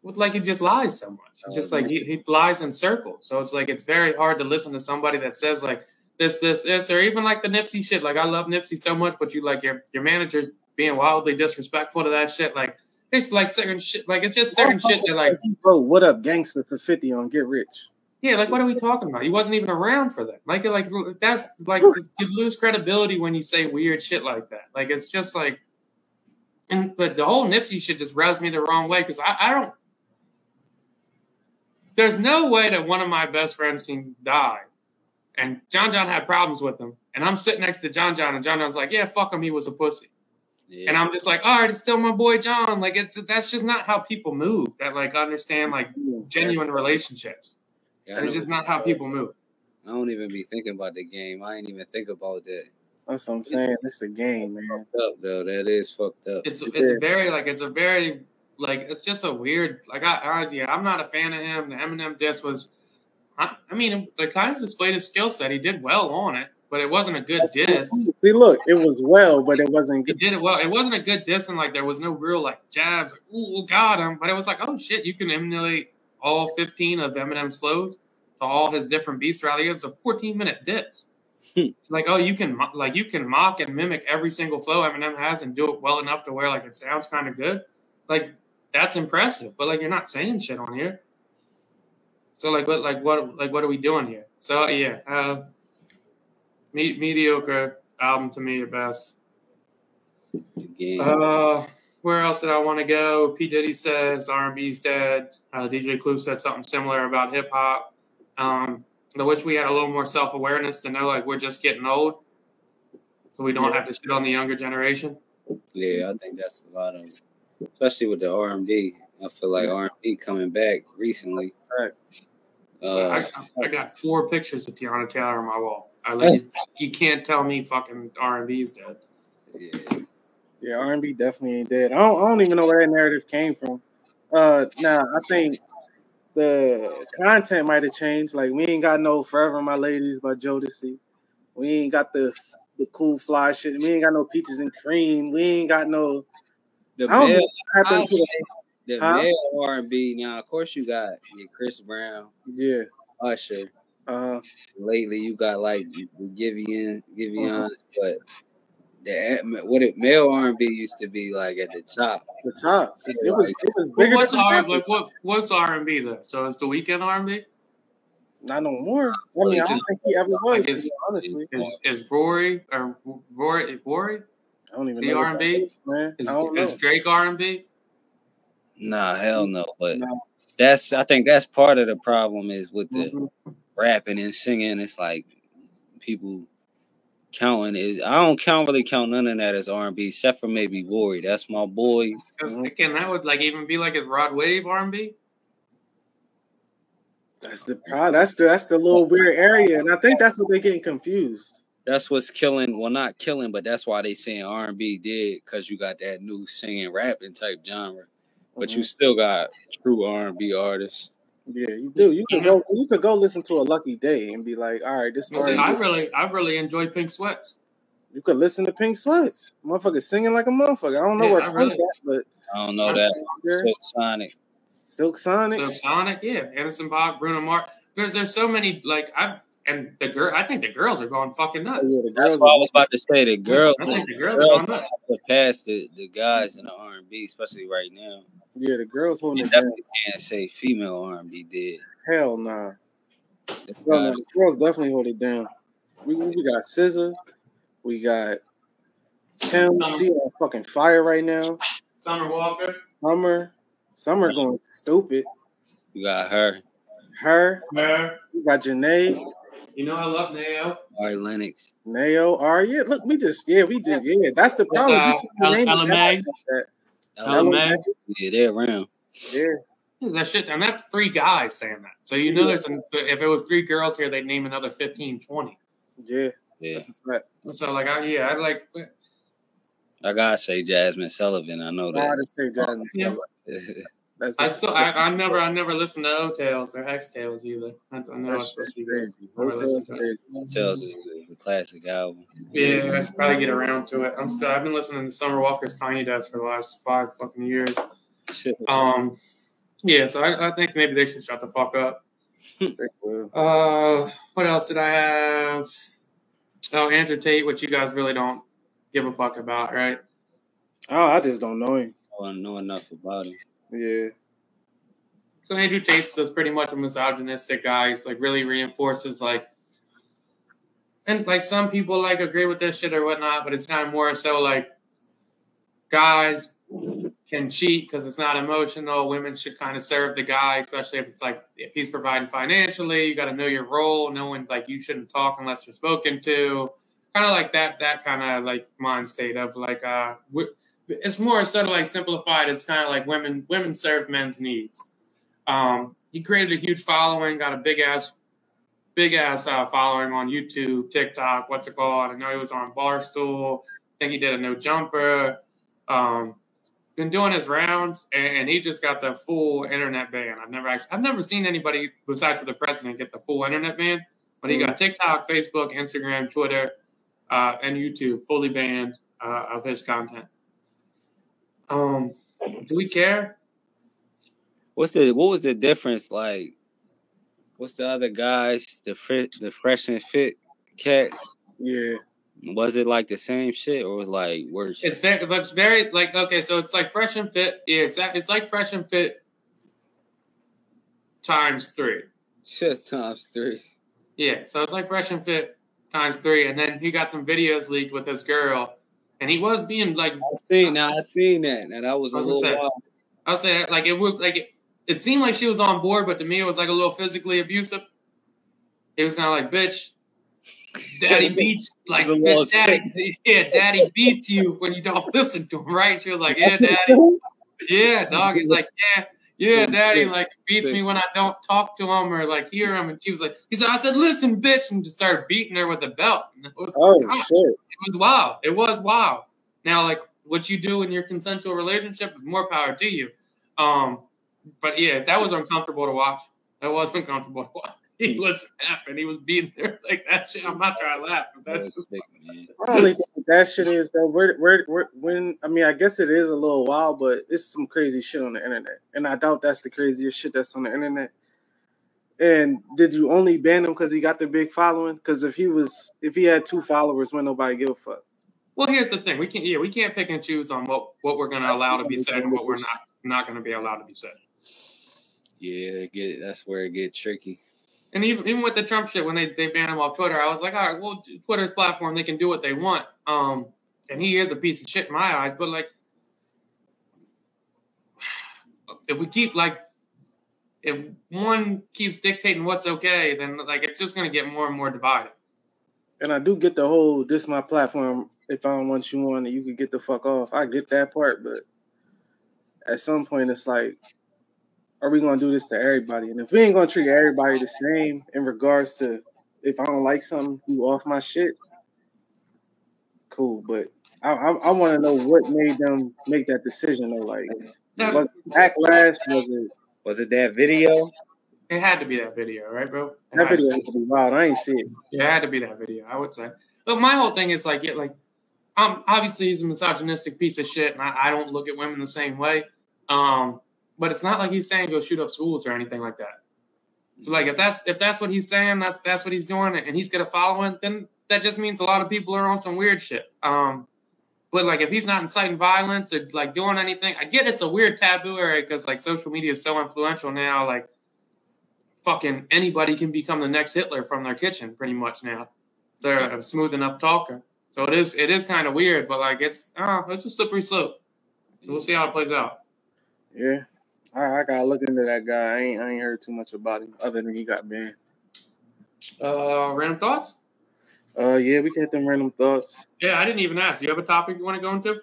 with like he just lies so much. Oh, just like he, he lies in circles. So it's like it's very hard to listen to somebody that says like this, this, this, or even like the Nipsey shit. Like I love Nipsey so much, but you like your your manager's being wildly disrespectful to that shit. Like it's like certain shit. Like it's just certain shit that like bro, "What Up Gangster" for Fifty on Get Rich. yeah. Like what are we talking about? He wasn't even around for that. Like like that's like you lose credibility when you say weird shit like that. Like it's just like. And the, the whole Nipsey shit just rubs me the wrong way because I, I don't there's no way that one of my best friends can die. And John John had problems with him. And I'm sitting next to John John, and John John's like, yeah, fuck him, he was a pussy. yeah. And I'm just like, all right, it's still my boy John. Like it's that's just not how people move that like understand like genuine relationships. Yeah, I It's just not how people move. I don't even be thinking about the game. I ain't even think about that. That's what I'm saying. It's a game, man. Fucked up though. That is fucked up. It's it's is. very like it's a very like it's just a weird like I, I yeah I'm not a fan of him. The Eminem diss was, I, I mean, it kind of displayed his skill set. He did well on it, but it wasn't a good diss. See, look, it was well, but it wasn't good. He did it well. It wasn't a good diss, and like there was no real like jabs. Like, Ooh, got him! But it was like, oh shit, you can emulate all 15 of Eminem's flows to all his different beats throughout the year. It's a 14 minute diss. Hmm. It's like, oh, you can like you can mock and mimic every single flow Eminem has and do it well enough to where like it sounds kind of good. Like that's impressive, but like you're not saying shit on here. So like what like what like what are we doing here? So yeah, uh, me- mediocre album to me at best. Uh, where else did I want to go? P Diddy says R&B's dead. Uh, DJ Clue said something similar about hip hop. Um, I wish we had a little more self awareness to know like we're just getting old, so we don't Yeah. have to shit on the younger generation. yeah, I think that's a lot of, especially with the R and B. I feel like R and B coming back recently. Right. Uh, I, I got four pictures of Teyana Taylor on my wall. I like, you can't tell me fucking R&B is dead. yeah. Yeah, R and B definitely ain't dead. I don't, I don't even know where that narrative came from. Uh, now I think the content might have changed. Like we ain't got no "Forever My Ladies" by Jodeci. We ain't got the the cool fly shit. We ain't got no peaches and cream. We ain't got no. The I don't know male, what happened to the, the Huh? male R and B. Now, of course, you got your Chris Brown, yeah. Usher. Uh, Lately, you got like the Giveon, Giveons, but the what it male R and B used to be like at the top. The top. It was it was bigger. what's R the like what what's R and B though? So it's the Weeknd R and B. Not no more. I mean, I don't think he ever was. to Is- honestly, Is, is Rory or Rory Rory I don't even the know. R&B? Man, is, I is Drake R and B? Nah, hell no. But No. that's I think that's part of the problem is with the Mhm. rapping and singing. It's like people counting it. I don't count really count none of that as R and B, except for maybe Rory. That's my boy. Because Mhm. again, that would like even be like his Rod Wave R and B. That's the problem. That's the that's the little weird area, and I think that's what they're getting confused. That's what's killing. Well, not killing, but that's why they saying R and B did because you got that new singing rapping type genre. But you Mhm. still got true R and B artists. yeah, you do. You could go. You could go listen to a Lucky Daye and be like, all right, this. I. I really, I really enjoy Pink Sweats. You could listen to Pink Sweats. Motherfucker singing like a motherfucker. I don't know Yeah, where I it's really- from, but I don't know That's- that. yeah. Silk Sonic. Silk Sonic. So Sonic, yeah, Anderson .Paak, Bruno Mars. Because there's so many like I and the girl. I think the girls are going fucking nuts. yeah, the That's girls what I was about to say. The girls, I think the girls girls are going nuts. have to the, the guys in the R and B, especially right now. Yeah, the girls holding You it down. definitely can't say female R and B did. Hell nah. The Girl, no, the girls definitely hold it down. We we got SZA, we got Tems. She on fucking fire right now. Summer Walker. Summer, Summer going stupid. You got her, Her, Her. You got Jhené, You know I love Nao. Ari Lennox. Nao. Are yeah. Look, we just yeah, we just yeah. That's the What's, problem. uh, We keep naming Ella guys May? like that. Ella Ella Mai. May. Yeah, they're around. Yeah, That shit, and that's three guys saying that. So you know, there's an, if it was three girls here, they'd name another 15, 20. yeah. Yeah, That's a fact. So like, I, yeah, I'd like. I gotta say Jazmine Sullivan. I know I had that. to say Jazmine. Sullivan. That's I still, I, I never, I never listened to O Tales or X Tales either. That's, I know That's it's supposed to be crazy. good. Never Hotels listened to it. crazy. Tells is the classic album. Yeah, I should probably get around to it. I'm still, I've been listening to Summer Walker's Tiny Desk for the last five fucking years. Um, yeah, so I, I think maybe they should shut the fuck up. They will. Uh, what else did I have? Oh, Andrew Tate, which you guys really don't give a fuck about, right? Oh, I just don't know him. I don't know enough about him. Yeah. So Andrew Tate's just pretty much a misogynistic guy. He's like really reinforces like, and like some people like agree with this shit or whatnot, but it's kind of more so like guys can cheat because it's not emotional. Women should kind of serve the guy, especially if it's like if he's providing financially. You got to know your role. No one like you shouldn't talk unless you're spoken to. Kind of like that. That kind of like mind state of like uh, it's more sort of like simplified. It's kind of like women women serve men's needs. Um, he created a huge following, got a big ass, big ass uh, following on YouTube, TikTok. What's it called? I know he was on Barstool. I think he did a no jumper. Um, been doing his rounds, and, and he just got the full internet ban. I've never actually, I've never seen anybody besides for the president get the full internet ban. But he got TikTok, Facebook, Instagram, Twitter, uh, and YouTube fully banned uh, of his content. Um, do we care? What's the what was the difference like? What's the other guys? The fit, the fresh and fit cats. Yeah. Was it like the same shit or was it like worse? It's very, but it's very like okay, so it's like fresh and fit. Yeah, exactly. It's like fresh and fit times three. shit times three. Yeah, so it's like fresh and fit times three, and then he got some videos leaked with his girl, and he was being like, I seen now. I seen that. Now that was a I was little say, wild. I'll say like it was like it, it seemed like she was on board, but to me it was like a little physically abusive. It was kind of like, bitch, daddy beats like bitch, daddy, yeah, daddy beats you when you don't listen to him, right? She was like, yeah, daddy. Yeah, dog. He's like, yeah, yeah, daddy, shit. like beats Good. me when I don't talk to him or like hear him. And she was like, he said, I said, listen, bitch, and just started beating her with a belt. And it was, Oh God, shit. it was wild. It was wild. Now, like what you do in your consensual relationship is more power to you. Um, but yeah, if that was uncomfortable to watch, that was uncomfortable to watch. He was snapping. He was beating her like that shit. I'm not trying to laugh, but that's just sick, man. I think that shit is though. Where, where, where, when I mean, I guess it is a little wild, but it's some crazy shit on the internet, and I doubt that's the craziest shit that's on the internet. And did you only ban him because he got the big following? Because if he was, if he had two followers, when nobody give a fuck. Well, here's the thing: we can't, yeah, we can't pick and choose on what what we're going to allow to be said and what we're not not going to be allowed to be said. Yeah, get that's where it get tricky. And even even with the Trump shit, when they they banned him off Twitter, I was like, all right, well, Twitter's platform, they can do what they want. Um, and he is a piece of shit in my eyes. But like, if we keep like, if one keeps dictating what's okay, then like it's just to get more and more divided. And I do get the whole this my platform. If I don't want you on you can get the fuck off. I get that part, but at some point it's like, are we gonna do this to everybody? And if we ain't gonna treat everybody the same in regards to if I don't like something, you off my shit. Cool, but I I, I want to know what made them make that decision. Though, like, was it backlash? Was it was it that video? It had to be that video, right, bro? It that had video? Had to be wild. I ain't see it. Yeah, it had to be that video. I would say. But my whole thing is like, yeah, like, um, obviously he's a misogynistic piece of shit, and I, I don't look at women the same way. Um, but it's not like he's saying go shoot up schools or anything like that. So like, if that's if that's what he's saying, that's that's what he's doing, and he's gonna follow it, then that just means a lot of people are on some weird shit. Um, but like, if he's not inciting violence or like doing anything, I get it's a weird taboo area because like social media is so influential now. Like, fucking anybody can become the next Hitler from their kitchen, pretty much now. They're a smooth enough talker. So it is it is kind of weird, but like it's oh, it's a slippery slope. So we'll see how it plays out. Yeah, I, I gotta look into that guy. I ain't I ain't heard too much about him other than he got banned. Uh, random thoughts? Uh, yeah, we get them random thoughts. Yeah, I didn't even ask. Do you have a topic you want to go into?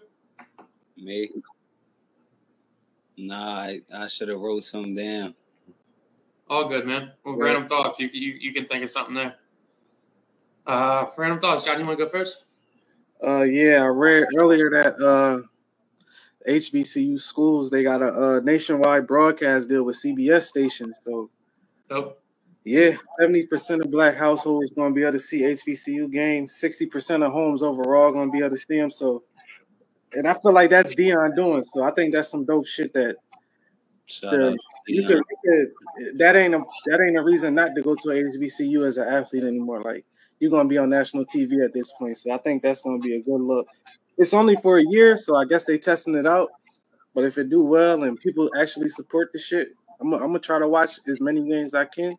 Me? Nah, I, I should have wrote something down. All good, man. Well, Yeah. random thoughts. You, you you can think of something there. Uh, random thoughts. John, you want to go first? Uh, yeah, I read earlier that uh, HBCU schools they got a, uh nationwide broadcast deal with CBS stations. So Nope. yeah, seventy percent of black households going to be able to see HBCU games. Sixty percent of homes overall going to be able to see them. So, and I feel like that's Deion doing. So I think that's some dope shit that Shout Yeah, out to you could, you could that ain't a that ain't a reason not to go to a HBCU as an athlete anymore. Like you're gonna be on national TV at this point, so I think that's gonna be a good look. It's only for a year, so I guess they testing it out. But if it do well and people actually support the shit, I'm, gonna- I'm gonna try to watch as many games as I can.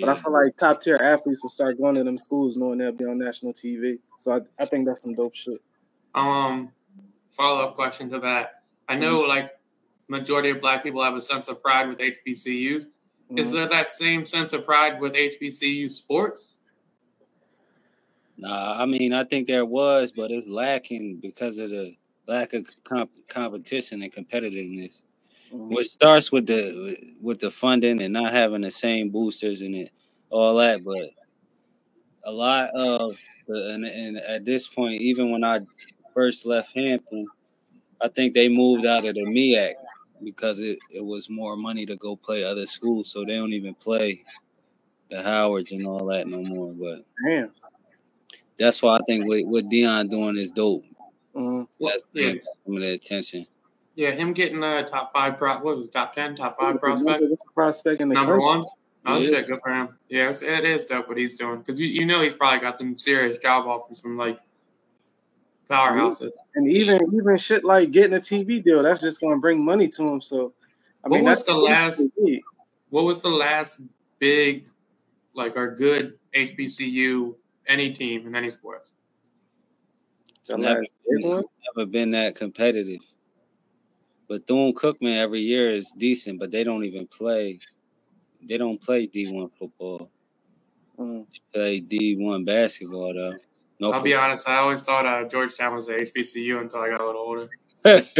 But I feel like top tier athletes will start going to them schools knowing they'll be on national TV. So I, I think that's some dope shit. Um, follow up question to that. I know like majority of black people have a sense of pride with HBCUs. Is Mhm. there that same sense of pride with HBCU sports? Nah, I mean, I think there was, but it's lacking because of the lack of comp- competition and competitiveness. Mhm. What starts with the with the funding and not having the same boosters and it, all that, but a lot of the and, and at this point, even when I first left Hampton, I think they moved out of the MEAC because it, it was more money to go play other schools, so they don't even play the Howards and all that no more. But Damn. That's why I think what, what Deion doing is dope. Mhm. Well, That's yeah, some of the attention. yeah, him getting a top five pro. What was it, top ten, top five prospect, Number one prospect in the number country. one. Oh Yeah. shit, good for him. Yes, it is dope what he's doing because you, you know he's probably got some serious job offers from like powerhouses. And even even shit like getting a TV deal, that's just gonna bring money to him. So I What mean was that's the last- What was the last big, like, our good HBCU any team in any sports? It's never, last big one? it's never been that competitive. But Bethune-Cookman every year is decent, but they don't even play. They don't play D one football. Mm. They play D one basketball though. No, I'll be honest, I always thought uh, Georgetown was a HBCU until I got a little older. I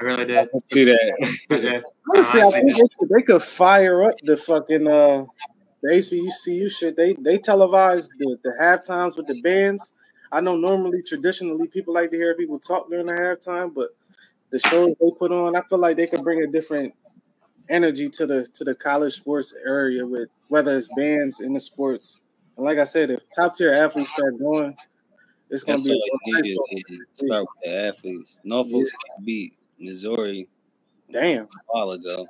I really did. can see that. I did. Honestly, I I see think they could, they could fire up the fucking uh the HBCU shit. They they televise the, the half times with the bands. I know normally traditionally people like to hear people talk during the halftime, but the shows they put on, I feel like they could bring a different energy to the to the college sports area with whether it's bands in the sports. And like I said, if top tier athletes start going, it's gonna That's be a nice Start with the athletes. Norfolk Yeah. Beat Missouri damn. a while ago,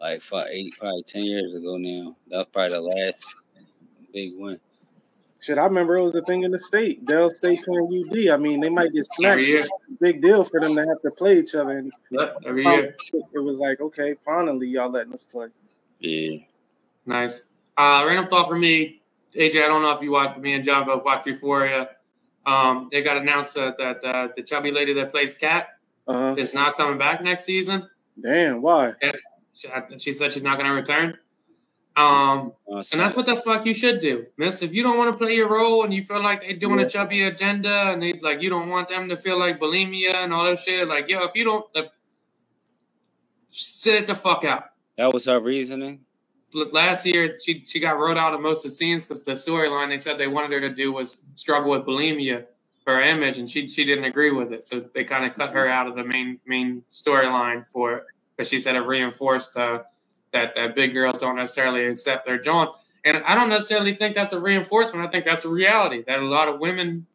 like five, eight, probably ten years ago now. That was probably the last big win. Shit, I remember it was a thing in the state. Del State playing UD. I mean, they might get smacked. Every year. Big deal for them to have to play each other. And Yep, every year. it was like, okay, finally y'all letting us play. Yeah. Nice. Uh, random thought for me, AJ. I don't know if you watch me and John both watch Euphoria. Um, it got announced that, that uh, the chubby lady that plays Kat Uh huh. is not coming back next season. Damn, why? She, she said she's not going to return. Um, Awesome. and that's what the fuck you should do, Miss. If you don't want to play your role and you feel like they're doing Yeah. a chubby agenda and they like you don't want them to feel like bulimia and all that shit, like yo, if you don't, if, sit it the fuck out. that was her reasoning. Last year she she got wrote out of most of the scenes because the storyline they said they wanted her to do was struggle with bulimia for her image, and she she didn't agree with it, so they kind of cut her out of the main main storyline for it because she said it reinforced uh, that that big girls don't necessarily accept their John, and I don't necessarily think that's a reinforcement. I think that's a reality that a lot of women,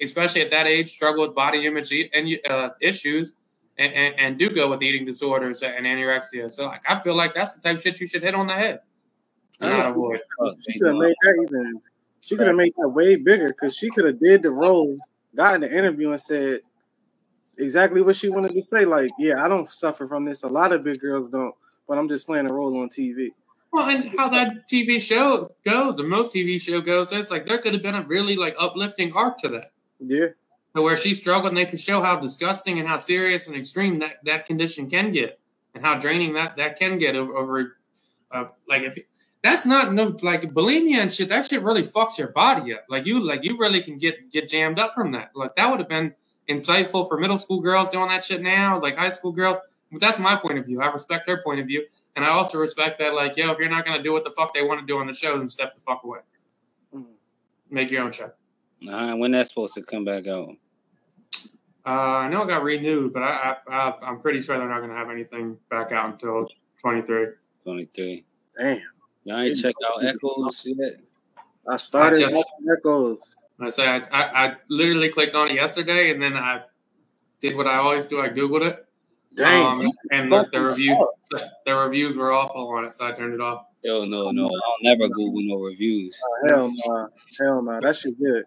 especially at that age, struggle with body image and uh, issues. And, and, and do go with eating disorders and anorexia. So like, I feel like that's the type of shit you should hit on the head. and not Honestly, avoid. Fuck, She could have made that even. She could have made that way bigger because she could have did the role, got in the interview, and said exactly what she wanted to say. Like, yeah, I don't suffer from this. A lot of big girls don't, but I'm just playing a role on TV. Well, and how that TV show goes, and most TV show goes, it's like there could have been a really like uplifting arc to that, Yeah, to where she struggled, and they could show how disgusting and how serious and extreme that that condition can get, and how draining that that can get over. over uh, like if that's not no like bulimia and shit, that shit really fucks your body up. Like you like you really can get get jammed up from that. Like that would have been insightful for middle school girls doing that shit now, like high school girls. But that's my point of view. I respect their point of view. And I also respect that, like, yo, if you're not gonna do what the fuck they want to do on the show, then step the fuck away. Mhm. Make your own show. Nah, when that's supposed to come back out? Uh, I know it got renewed, but I, I, I I'm pretty sure they're not gonna have anything back out until 23. 23. damn. Y'all ain't check out Echoes yet? I started I watching Echoes. I'd say I, I, I literally clicked on it yesterday, and then I did what I always do. I googled it, Dang, um, and the, the review the, the reviews were awful on it, so I turned it off. Yo, no, no. I'll never Google no reviews. Oh, hell no, hell no, that shit good.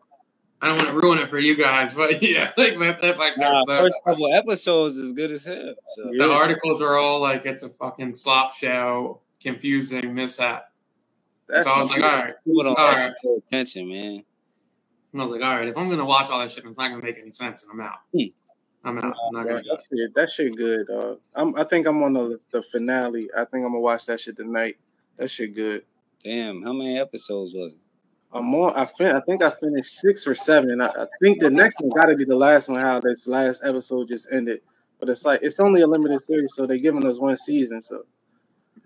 I don't want to ruin it for you guys, but yeah, like that, that like Nah, the, the, first couple episodes is good as hell. So. the articles are all like it's a fucking slop show, confusing mishap. That's so I was like, all right. People don't All like right. to pay attention, man. And I was like, all right, if I'm gonna watch all that shit, it's not gonna make any sense, and I'm out. Hmm. I'm out. I'm not Yeah, gonna do that, shit, that shit good, dog. I'm, I think I'm on the, the finale. I think I'm gonna watch that shit tonight. That shit good. Damn, how many episodes was it? I'm on. I fin- I think I finished six or seven. I, I think the next one got to be the last one. How this last episode just ended, but it's like it's only a limited series, so they're giving us one season. So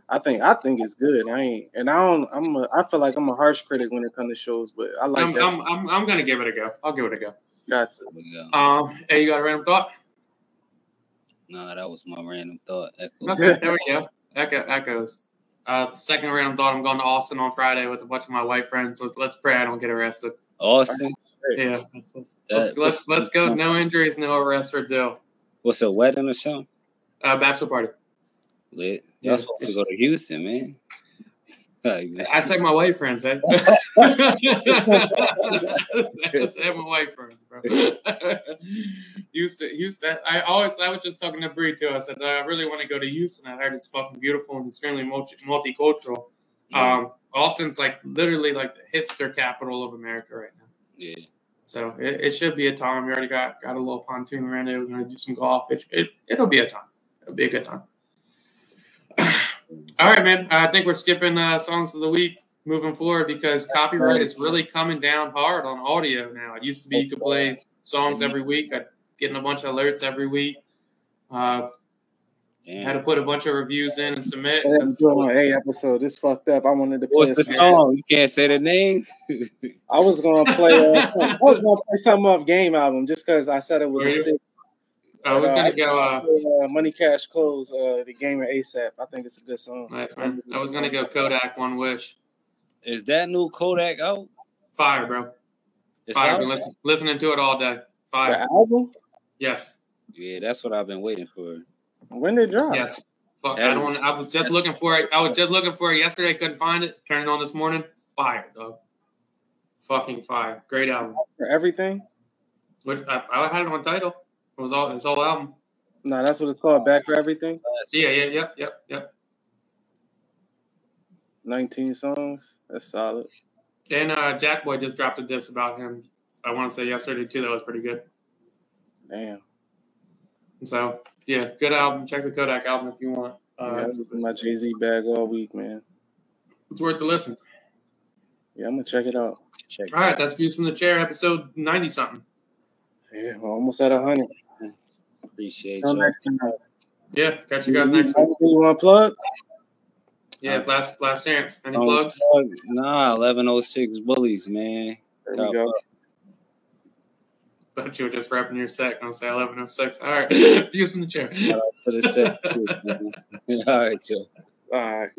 I think I think it's good. I ain't, and I don't. I'm. A, I feel like I'm a harsh critic when it comes to shows, but I like I'm, that. I'm, I'm, I'm gonna give it a go. I'll give it a go. Gotcha. Yeah. Um, hey, you got a random thought? Nah, that was my random thought. Echoes. Okay, there we go. Echo, echoes. Uh, second random thought. I'm going to Austin on Friday with a bunch of my white friends. Let's, let's pray I don't get arrested. Austin, Yeah, let's let's, let's, let's, let's go. No injuries, no arrest or deal. what's a wedding or something? Uh, bachelor party. Lit. Y'all Yeah. supposed to go to Houston, man. I said my white friends. Eh? I said my white friends, bro. Houston, Houston. I always, I was just talking to Bree too. I said I really want to go to Houston. I heard it's fucking beautiful and extremely multi- multicultural. Um, Austin's like literally like the hipster capital of America right now. yeah. So it, it should be a time. We already got got a little pontoon around it. We're gonna do some golf. It, it it'll be a time. It'll be a good time. All right, man. I think we're skipping uh, songs of the week moving forward because copyright is really coming down hard on audio now. It used to be you could play songs every week. I'm getting a bunch of alerts every week. Uh, had to put a bunch of reviews in and submit. I was doing my A episode. This fucked up. I wanted to play. What's a the song. song? You can't say the name. I was gonna play. Uh, some, I was gonna play something off Game album just because I said it was Were a sick. I was gonna uh, go. Uh, uh, Money Cash Clothes, uh, the game of ASAP. I think it's a good song. nice, man. I was gonna go Kodak One Wish. Is that new Kodak out? Fire, bro. It's Fire. out? Been listen, listening to it all day. The Fire. album? Yes. Yeah, that's what I've been waiting for. When did it drop? Yes. Fuck. I don't. I was just looking for it. I was just looking for it yesterday. Couldn't find it. Turned it on this morning. Fire, dog. fucking fire. Great album. For everything? Which I, I had it on title. It was all his whole album. No, that's what it's called. Back for everything. Yeah, yeah, yep, yep, yep. 19 songs. That's solid. And uh, Jack Boy just dropped a diss about him. I want to say yesterday too. That was pretty good. Damn. So yeah, good album. Check the Kodak album if you want. Uh, yeah, I was in my Jay Z bag all week, man. it's worth the listen. Yeah, I'm gonna check it out. Check. All right, that's views from the chair, episode ninety something. Yeah, we're almost at a hundred. Appreciate you. Yeah, catch you guys next week. You want to plug? Yeah, last last chance. Any Um, plugs? Nah, eleven oh six bullies, man. There Top we go. up. Thought you were just wrapping your set. Gonna say eleven oh six. All right, views from the chair. Shout out to the set. All right, yo. All right.